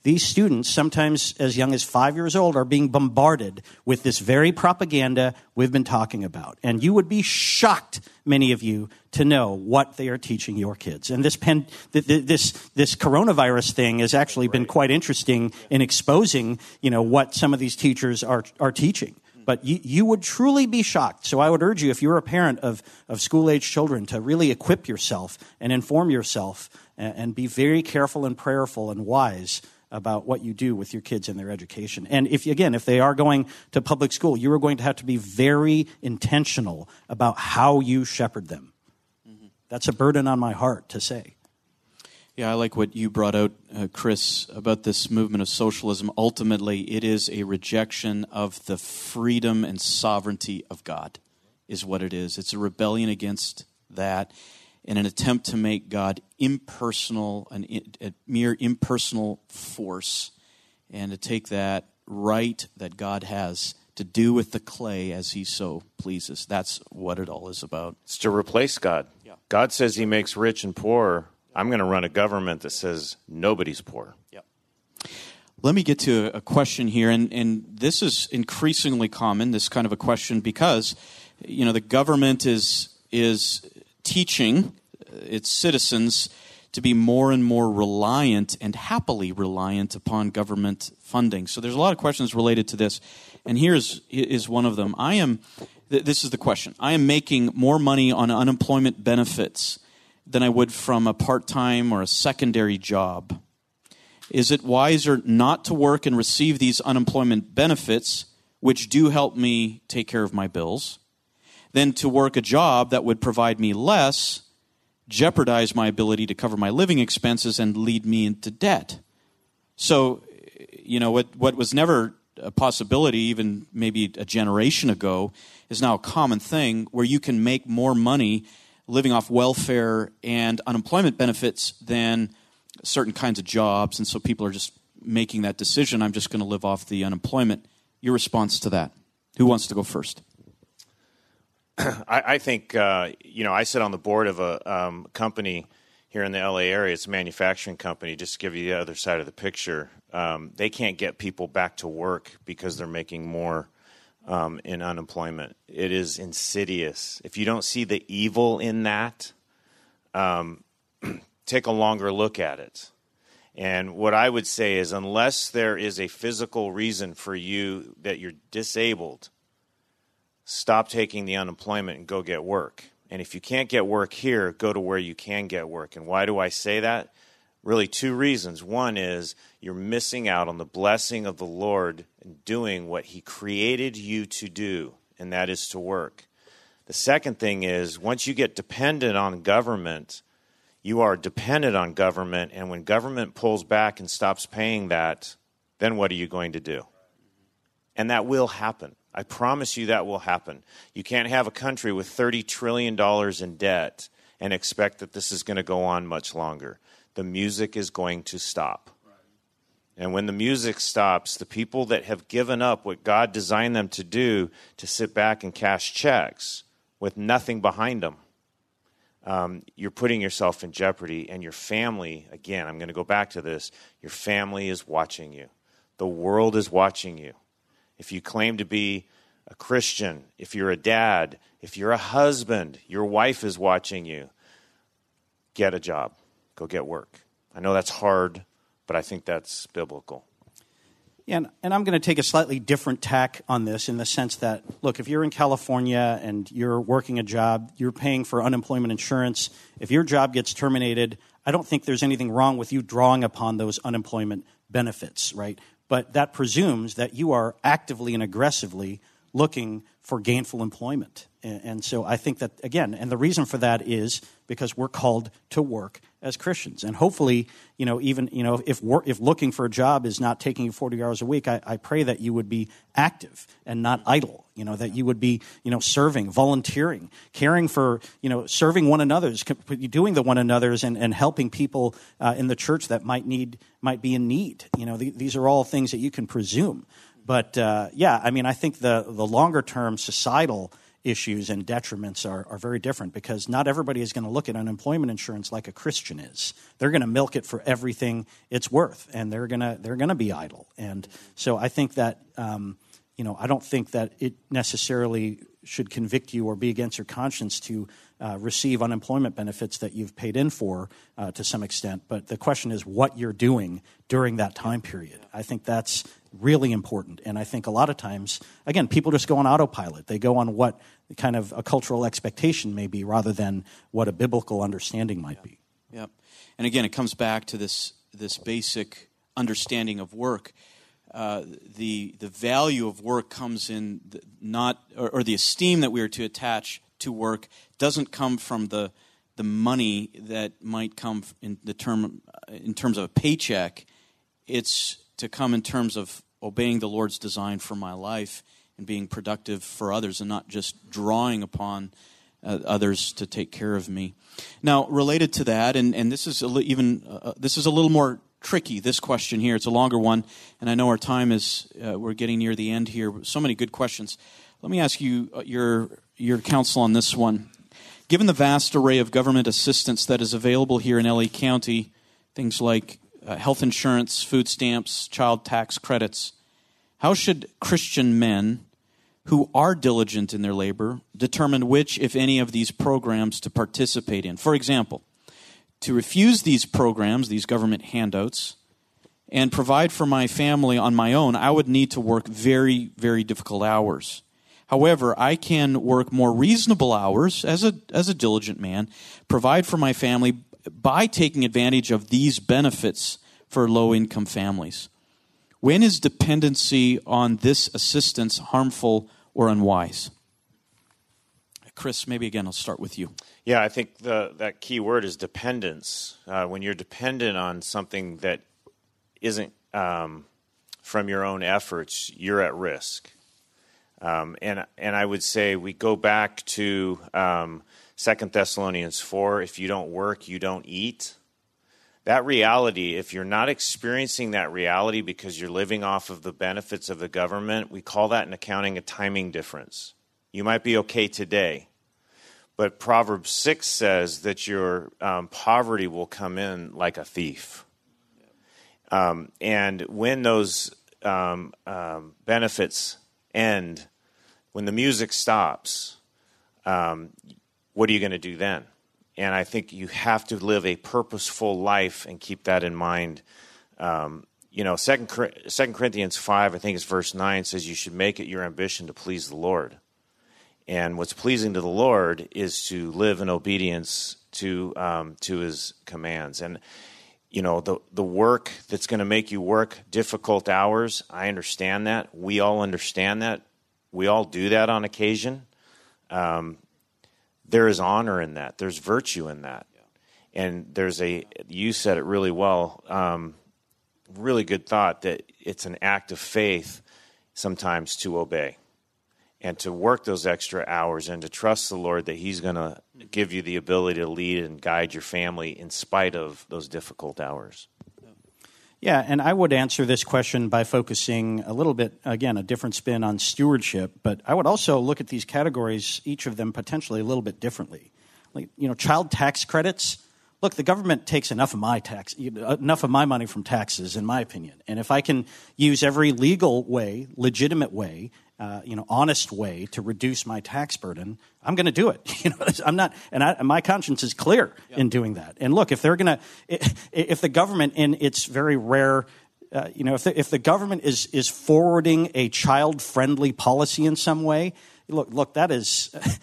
these students, sometimes as young as five years old, are being bombarded with this very propaganda we've been talking about. And you would be shocked, many of you, to know what they are teaching your kids. And this, pen, this, this coronavirus thing has actually been quite interesting in exposing, you know, what some of these teachers are, are teaching. But you, you would truly be shocked. So I would urge you, if you're a parent of, of school age children, to really equip yourself and inform yourself and, and be very careful and prayerful and wise about what you do with your kids and their education. And if again, if they are going to public school, you are going to have to be very intentional about how you shepherd them. Mm-hmm. That's a burden on my heart to say. Yeah, I like what you brought out, uh, Chris, about this movement of socialism. Ultimately, it is a rejection of the freedom and sovereignty of God, is what it is. It's a rebellion against that in an attempt to make God impersonal, an, a mere impersonal force, and to take that right that God has to do with the clay as he so pleases. That's what it all is about. It's to replace God. Yeah. God says he makes rich and poor I'm going to run a government that says nobody's poor. Yep. Let me get to a question here, and, and this is increasingly common, this kind of a question, because you know the government is is teaching uh, its citizens to be more and more reliant and happily reliant upon government funding. So there's a lot of questions related to this, and here's is one of them. I am. This is the question. I am making more money on unemployment benefits than I would from a part time or a secondary job? Is it wiser not to work and receive these unemployment benefits, which do help me take care of my bills, than to work a job that would provide me less, jeopardize my ability to cover my living expenses, and lead me into debt? So, you know, what, what was never a possibility, even maybe a generation ago, is now a common thing where you can make more money living off welfare and unemployment benefits than certain kinds of jobs. And so people are just making that decision I'm just going to live off the unemployment. Your response to that? Who wants to go first? (clears throat) I, I think, uh, you know, I sit on the board of a um, company here in the LA area. It's a manufacturing company. Just to give you the other side of the picture, um, they can't get people back to work because they're making more um, in unemployment. It is insidious. If you don't see the evil in that, um, (clears throat) take a longer look at it. And what I would say is, unless there is a physical reason for you that you're disabled, stop taking the unemployment and go get work. And if you can't get work here, go to where you can get work. And why do I say that? Really, two reasons. One is you're missing out on the blessing of the Lord in doing what He created you to do, and that is to work. The second thing is once you get dependent on government, you are dependent on government, and when government pulls back and stops paying that, then what are you going to do? And that will happen. I promise you that will happen. You can't have a country with $30 trillion in debt and expect that this is going to go on much longer the music is going to stop. And when the music stops, the people that have given up what God designed them to do to sit back and cash checks with nothing behind them, um, you're putting yourself in jeopardy. And your family, again, I'm going to go back to this your family is watching you, the world is watching you. If you claim to be a Christian, if you're a dad, if you're a husband, your wife is watching you, get a job go get work. I know that's hard, but I think that's biblical. Yeah, and, and I'm going to take a slightly different tack on this in the sense that, look, if you're in California and you're working a job, you're paying for unemployment insurance. If your job gets terminated, I don't think there's anything wrong with you drawing upon those unemployment benefits, right? But that presumes that you are actively and aggressively looking for gainful employment. And, so I think that, again, and the reason for that is because we're called to work as Christians. And hopefully, you know, even, you know, if, work, if looking for a job is not taking you 40 hours a week, I, I pray that you would be active and not idle, you know, that you would be, you know, serving, volunteering, caring for, you know, serving one another's, doing the one another's and, and helping people uh, in the church that might need, might be in need. You know, these are all things that you can presume. But uh, yeah, I mean, I think the, the longer term societal issues and detriments are, are very different because not everybody is going to look at unemployment insurance like a Christian is. They're going to milk it for everything it's worth, and they're going to they're going to be idle. And so I think that um, you know I don't think that it necessarily should convict you or be against your conscience to uh, receive unemployment benefits that you've paid in for uh, to some extent. But the question is what you're doing during that time period. I think that's really important. And I think a lot of times, again, people just go on autopilot. They go on what kind of a cultural expectation may be rather than what a biblical understanding might be. Yep. And again, it comes back to this, this basic understanding of work. Uh, the the value of work comes in the, not or, or, the esteem that we are to attach to work doesn't come from the the money that might come in the term in terms of a paycheck. It's to come in terms of obeying the Lord's design for my life and being productive for others, and not just drawing upon uh, others to take care of me. Now, related to that, and, and this is li- even uh, this is a little more tricky, this question here. It's a longer one, and I know our time is, uh, we're getting near the end here. So many good questions. Let me ask you uh, your, your counsel on this one. Given the vast array of government assistance that is available here in LA County, things like uh, health insurance, food stamps, child tax credits, how should Christian men who are diligent in their labor determine which, if any, of these programs to participate in? For example, to refuse these programs, these government handouts, and provide for my family on my own, I would need to work very, very difficult hours. However, I can work more reasonable hours as a, as a diligent man, provide for my family by taking advantage of these benefits for low income families. When is dependency on this assistance harmful or unwise? Chris, maybe again, I'll start with you. Yeah, I think the, that key word is dependence. Uh, when you're dependent on something that isn't um, from your own efforts, you're at risk. Um, and and I would say we go back to um, Second Thessalonians four. If you don't work, you don't eat. That reality, if you're not experiencing that reality because you're living off of the benefits of the government, we call that in accounting a timing difference. You might be okay today, but Proverbs 6 says that your um, poverty will come in like a thief. Um, and when those um, um benefits end, when the music stops, um, what are you going to do then? And I think you have to live a purposeful life and keep that in mind. Um, you know, Second Corinthians five, I think it's verse nine, says you should make it your ambition to please the Lord. And what's pleasing to the Lord is to live in obedience to um, to His commands. And you know the the work that's going to make you work difficult hours. I understand that. We all understand that. We all do that on occasion. Um, there is honor in that. There's virtue in that. And there's a you said it really well. Um, really good thought that it's an act of faith sometimes to obey and to work those extra hours and to trust the Lord that He's going to give you the ability to lead and guide your family in spite of those difficult hours. Yeah, and I would answer this question by focusing a little bit, again, a different spin on stewardship, but I would also look at these categories, each of them potentially a little bit differently. Like, you know, child tax credits. Look, the government takes enough of my tax, enough of my money from taxes, in my opinion. And if I can use every legal way, legitimate way, uh, you know, honest way to reduce my tax burden, I'm going to do it. (laughs) You know, I'm not, and, I, my conscience is clear in doing that. And look, if they're going to, if the government, in its very rare, uh, you know, if the, if the government is is forwarding a child friendly policy in some way, look, look, that is. (laughs)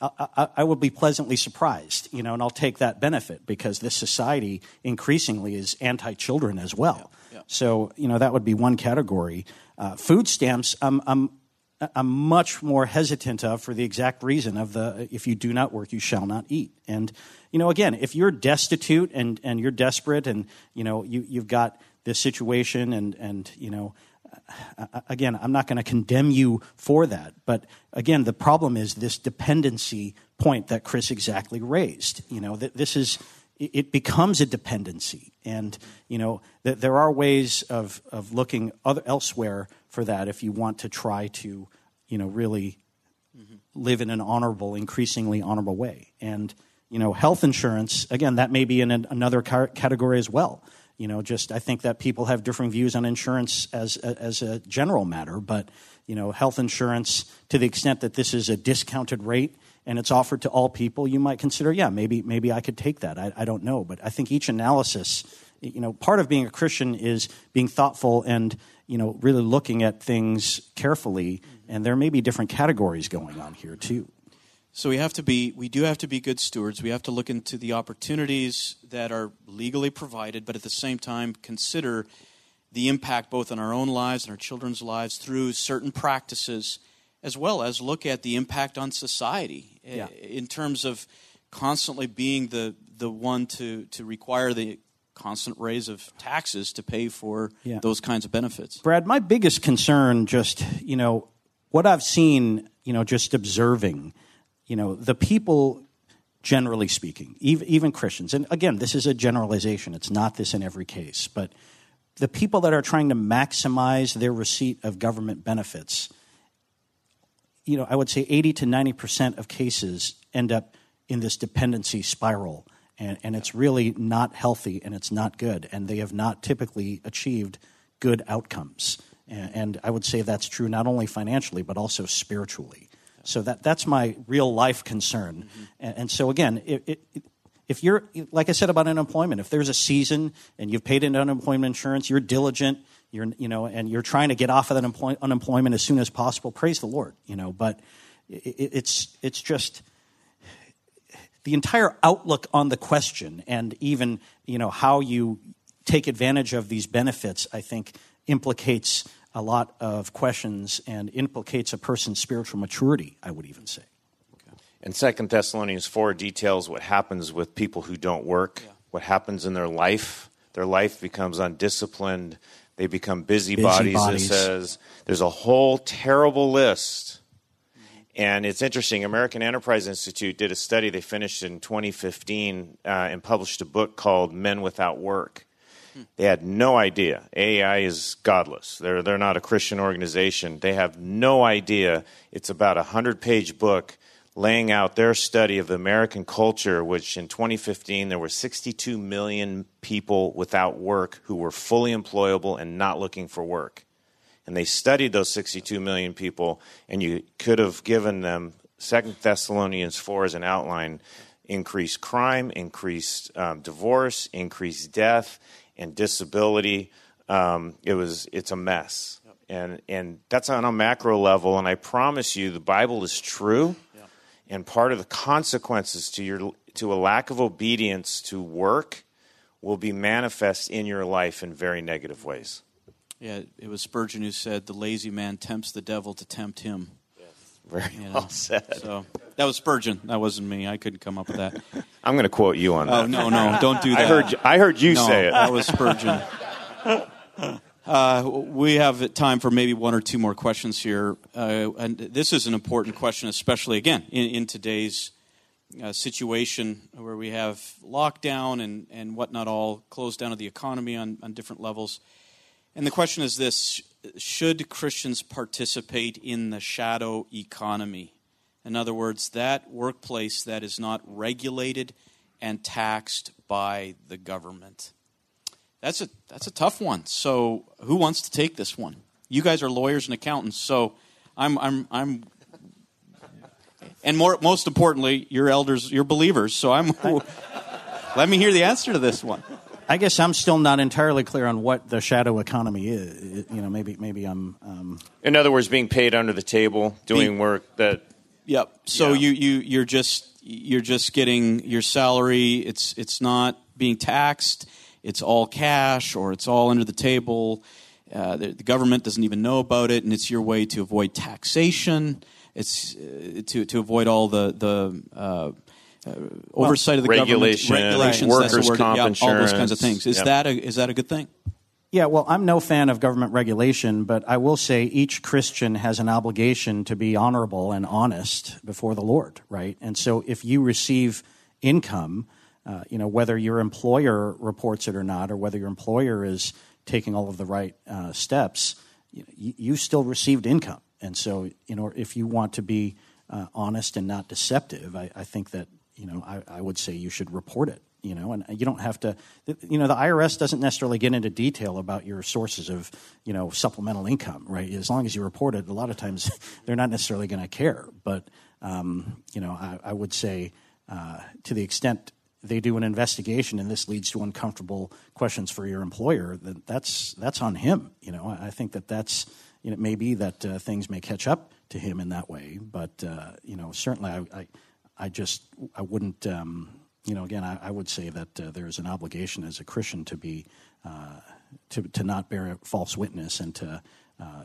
I, I, I will be pleasantly surprised, you know, and I'll take that benefit because this society increasingly is anti-children as well. Yeah, yeah. So, you know, that would be one category. Uh, food stamps, I'm, I'm, I'm much more hesitant of for the exact reason of the if you do not work, you shall not eat. And, you know, again, if you're destitute and, and you're desperate and, you know, you, you've got this situation and, and you know, again, I'm not going to condemn you for that. But again, the problem is this dependency point that Chris exactly raised. You know, that this is it becomes a dependency. And, you know, th- there are ways of, of looking other, elsewhere for that if you want to try to, you know, really mm-hmm. live in an honorable, increasingly honorable way. And, you know, health insurance, again, that may be in an, another car- category as well. You know, just I think that people have different views on insurance as, as a general matter, but, you know, health insurance, to the extent that this is a discounted rate, and it's offered to all people, you might consider, yeah, maybe maybe I could take that. I, I don't know, but I think each analysis, you know, part of being a Christian is being thoughtful and you know really looking at things carefully, and there may be different categories going on here too. So we have to be we do have to be good stewards. We have to look into the opportunities that are legally provided, but at the same time consider the impact both on our own lives and our children's lives through certain practices, as well as look at the impact on society eh, yeah. in terms of constantly being the, the one to, to require the constant raise of taxes to pay for yeah. those kinds of benefits. Brad, my biggest concern, just, you know, what I've seen, you know, just observing, you know, the people generally speaking, even, even Christians, and again, this is a generalization, it's not this in every case, but the people that are trying to maximize their receipt of government benefits, you know, I would say 80 to 90% of cases end up in this dependency spiral. And, and it's really not healthy and it's not good. And they have not typically achieved good outcomes. And, and I would say that's true not only financially, but also spiritually. So that, that's my real life concern. Mm-hmm. And, and, so, again, it, it, if you're, like I said about unemployment, if there's a season and you've paid into unemployment insurance, you're diligent, you're, you know, and you're trying to get off of that employ- unemployment as soon as possible, praise the Lord, you know. But it, it's, it's just the entire outlook on the question and even, you know, how you take advantage of these benefits, I think, implicates a lot of questions and implicates a person's spiritual maturity, I would even say. And Second Thessalonians 4 details what happens with people who don't work, yeah. what happens in their life. Their life becomes undisciplined. They become busybodies, busy it says. There's a whole terrible list. And it's interesting. American Enterprise Institute did a study they finished in 2015 uh, and published a book called Men Without Work. They had no idea. AEI is godless. They're, they're not a Christian organization. They have no idea. It's about a 100 page book laying out their study of the American culture, which in 2015 there were 62 million people without work who were fully employable and not looking for work. And they studied those 62 million people, and you could have given them Second Thessalonians 4 as an outline increased crime, increased um, divorce, increased death, and disability. Um, it was it's a mess, yep. and and that's on a macro level. And I promise you, the Bible is true and part of the consequences to your to a lack of obedience to work will be manifest in your life in very negative ways. Yeah, it was Spurgeon who said, "The lazy man tempts the devil to tempt him." Yes. Very you know? well said. So that was Spurgeon. That wasn't me. I couldn't come up with that. (laughs) I'm going to quote you on oh, that. Oh no, no, don't do that. I heard. I heard you no, say it. That was Spurgeon. (laughs) Uh, we have time for maybe one or two more questions here. Uh, and this is an important question, especially again in, in today's uh, situation where we have lockdown and, and whatnot all closed down of the economy on, on different levels. And the question is this Should Christians participate in the shadow economy? In other words, that workplace that is not regulated and taxed by the government. That's a that's a tough one. So who wants to take this one? You guys are lawyers and accountants, so I'm I'm I'm and more most importantly, you're elders, you're believers. So I'm (laughs) let me hear the answer to this one. I guess I'm still not entirely clear on what the shadow economy is. You know, maybe maybe I'm. Um... In other words, being paid under the table, doing work that. Yep. So yeah. you you you're just you're just getting your salary. It's it's not being taxed it's all cash or it's all under the table. Uh, the, the, government doesn't even know about it, and it's your way to avoid taxation. It's uh, to to avoid all the the uh, uh oversight well, of the regulation, government, regulations, right. workers' word, comp yeah, insurance, all those kinds of things. Is yep. that a, is that a good thing? Yeah, well, I'm no fan of government regulation, but I will say each Christian has an obligation to be honorable and honest before the Lord, right? And so if you receive income uh, you know, whether your employer reports it or not, or whether your employer is taking all of the right uh, steps, you, you, still received income. And so, you know, if you want to be uh, honest and not deceptive, I, I, think that, you know, I, I would say you should report it you know and you don't have to you know the irs doesn't necessarily get into detail about your sources of you know supplemental income right as long as you report it a lot of times (laughs) they're not necessarily going to care but um, you know I, I would say uh, to the extent they do an investigation and this leads to uncomfortable questions for your employer, then that's that's on him. You know, I think that that's you know, it may be that uh, things may catch up to him in that way, but uh, you know, certainly I, I, I just I wouldn't. Um, you know, again, I, I, would say that uh, there is an obligation as a Christian to be uh, to to not bear false witness and to uh,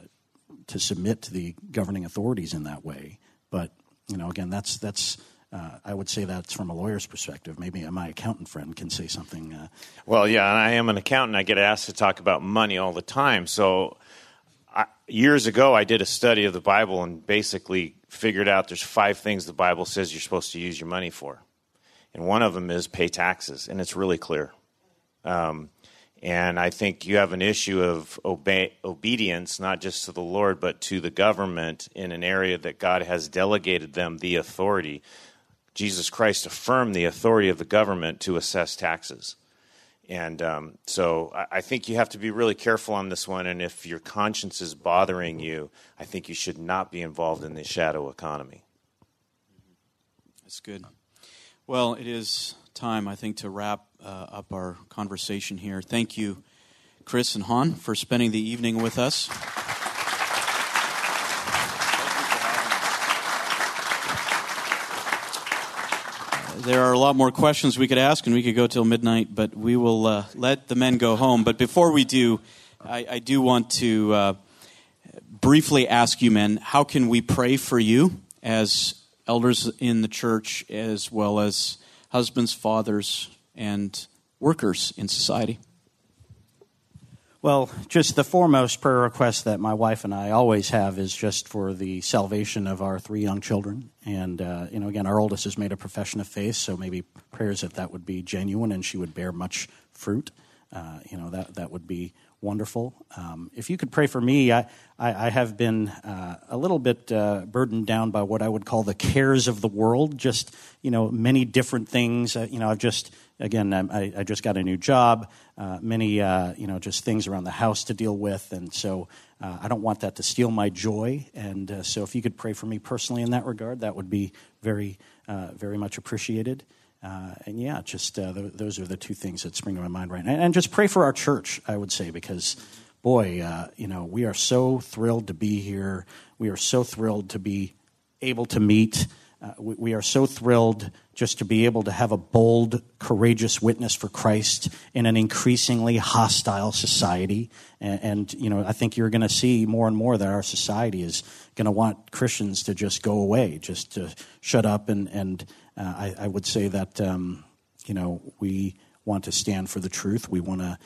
to submit to the governing authorities in that way. But you know, again, that's that's. Uh, I would say that's from a lawyer's perspective. Maybe my accountant friend can say something. Uh, well, yeah, I am an accountant. I get asked to talk about money all the time. So, I, years ago, I did a study of the Bible and basically figured out there's five things the Bible says you're supposed to use your money for, and one of them is pay taxes, and it's really clear. Um, and I think you have an issue of obedience, not just to the Lord, but to the government in an area that God has delegated them the authority. Jesus Christ affirmed the authority of the government to assess taxes. And um, so I, I think you have to be really careful on this one. And if your conscience is bothering you, I think you should not be involved in the shadow economy. That's good. Well, it is time, I think, to wrap uh, up our conversation here. Thank you, Chris and Han, for spending the evening with us. There are a lot more questions we could ask, and we could go till midnight, but we will uh, let the men go home. But before we do, I, I do want to uh, briefly ask you, men, how can we pray for you as elders in the church, as well as husbands, fathers, and workers in society? Well, just the foremost prayer request that my wife and I always have is just for the salvation of our three young children. And, uh, you know, again, our oldest has made a profession of faith, so maybe prayers that that would be genuine and she would bear much fruit. Uh, you know, that, that would be wonderful. Um, if you could pray for me, I, I, I have been uh, a little bit uh, burdened down by what I would call the cares of the world, just, you know, many different things. Uh, you know, I've just, again, I, I just got a new job, uh, many, uh, you know, just things around the house to deal with. And so uh, I don't want that to steal my joy. And so if you could pray for me personally in that regard, that would be very, very much appreciated. Uh, and yeah, just uh, th- those are the two things that spring to my mind right now. And just pray for our church, I would say, because boy, uh, you know, we are so thrilled to be here. We are so thrilled to be able to meet. Uh, we, we, are so thrilled just to be able to have a bold, courageous witness for Christ in an increasingly hostile society. And, and you know, I think you're going to see more and more that our society is going to want Christians to just go away, just to shut up and and uh, I, I, would say that um, you know we want to stand for the truth. We want to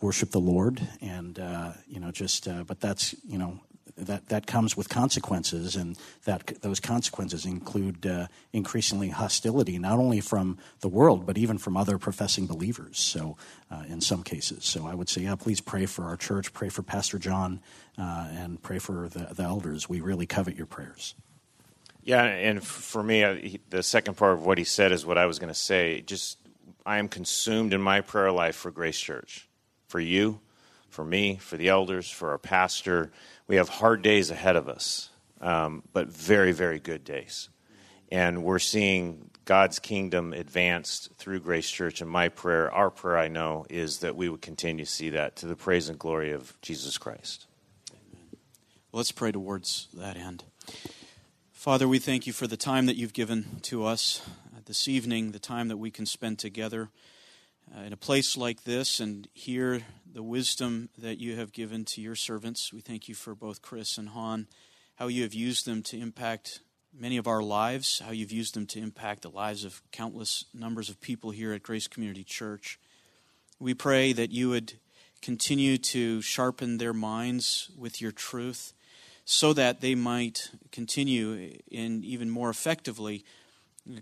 worship the Lord, and uh, you know just. Uh, but that's you know that that comes with consequences, and that those consequences include uh, increasingly hostility, not only from the world but even from other professing believers. So, uh, in some cases, so I would say, yeah, please pray for our church, pray for Pastor John, uh, and pray for the, the elders. We really covet your prayers. Yeah, and for me, uh, the second part of what he said is what I was going to say. Just, I am consumed in my prayer life for Grace Church, for you, for me, for the elders, for our pastor. We have hard days ahead of us, um, but very, very good days. And we're seeing God's kingdom advanced through Grace Church. And my prayer, our prayer, I know, is that we would continue to see that to the praise and glory of Jesus Christ. Amen. Let's pray towards that end. Father, we thank you for the time that you've given to us uh, this evening, the time that we can spend together uh, in a place like this and hear the wisdom that you have given to your servants. We thank you for both Chris and Han, how you have used them to impact many of our lives, how you've used them to impact the lives of countless numbers of people here at Grace Community Church. We pray that you would continue to sharpen their minds with your truth so that they might continue and even more effectively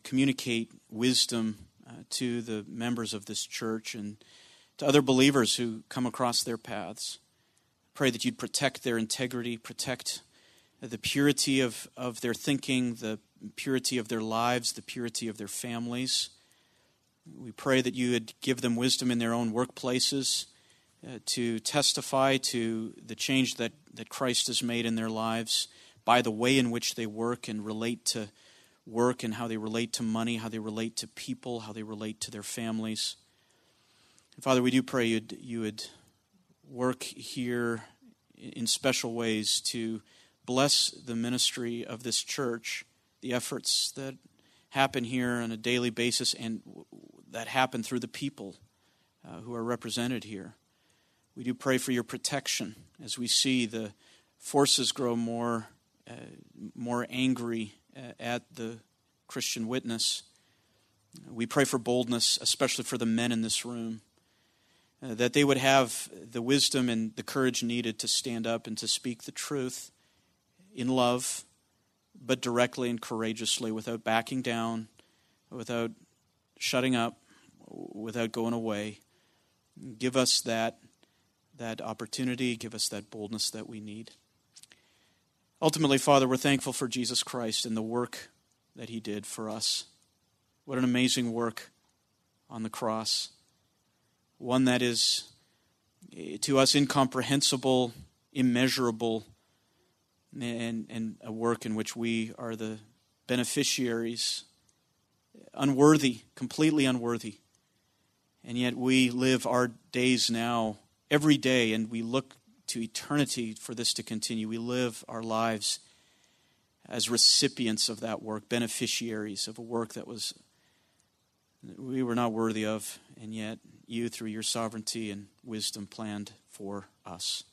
communicate wisdom uh, to the members of this church and to other believers who come across their paths. Pray that you'd protect their integrity, protect the purity of, of their thinking, the purity of their lives, the purity of their families. We pray that you would give them wisdom in their own workplaces uh, to testify to the change that, that Christ has made in their lives by the way in which they work and relate to work and how they relate to money, how they relate to people, how they relate to their families. And Father, we do pray you'd, you would work here in special ways to bless the ministry of this church, the efforts that happen here on a daily basis and that happen through the people uh, who are represented here. We do pray for your protection as we see the forces grow more, uh, more angry at the Christian witness. We pray for boldness, especially for the men in this room, uh, that they would have the wisdom and the courage needed to stand up and to speak the truth in love, but directly and courageously without backing down, without shutting up, without going away. Give us that, that opportunity, give us that boldness that we need. Ultimately, Father, we're thankful for Jesus Christ and the work that he did for us. What an amazing work on the cross. One that is eh, to us incomprehensible, immeasurable, and, and a work in which we are the beneficiaries, unworthy, completely unworthy. And yet we live our days now every day and we look to eternity for this to continue. We live our lives as recipients of that work, beneficiaries of a work that was we were not worthy of, and yet you, through your sovereignty and wisdom, planned for us.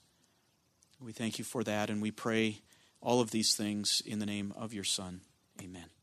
We thank you for that, and we pray all of these things in the name of your Son. Amen.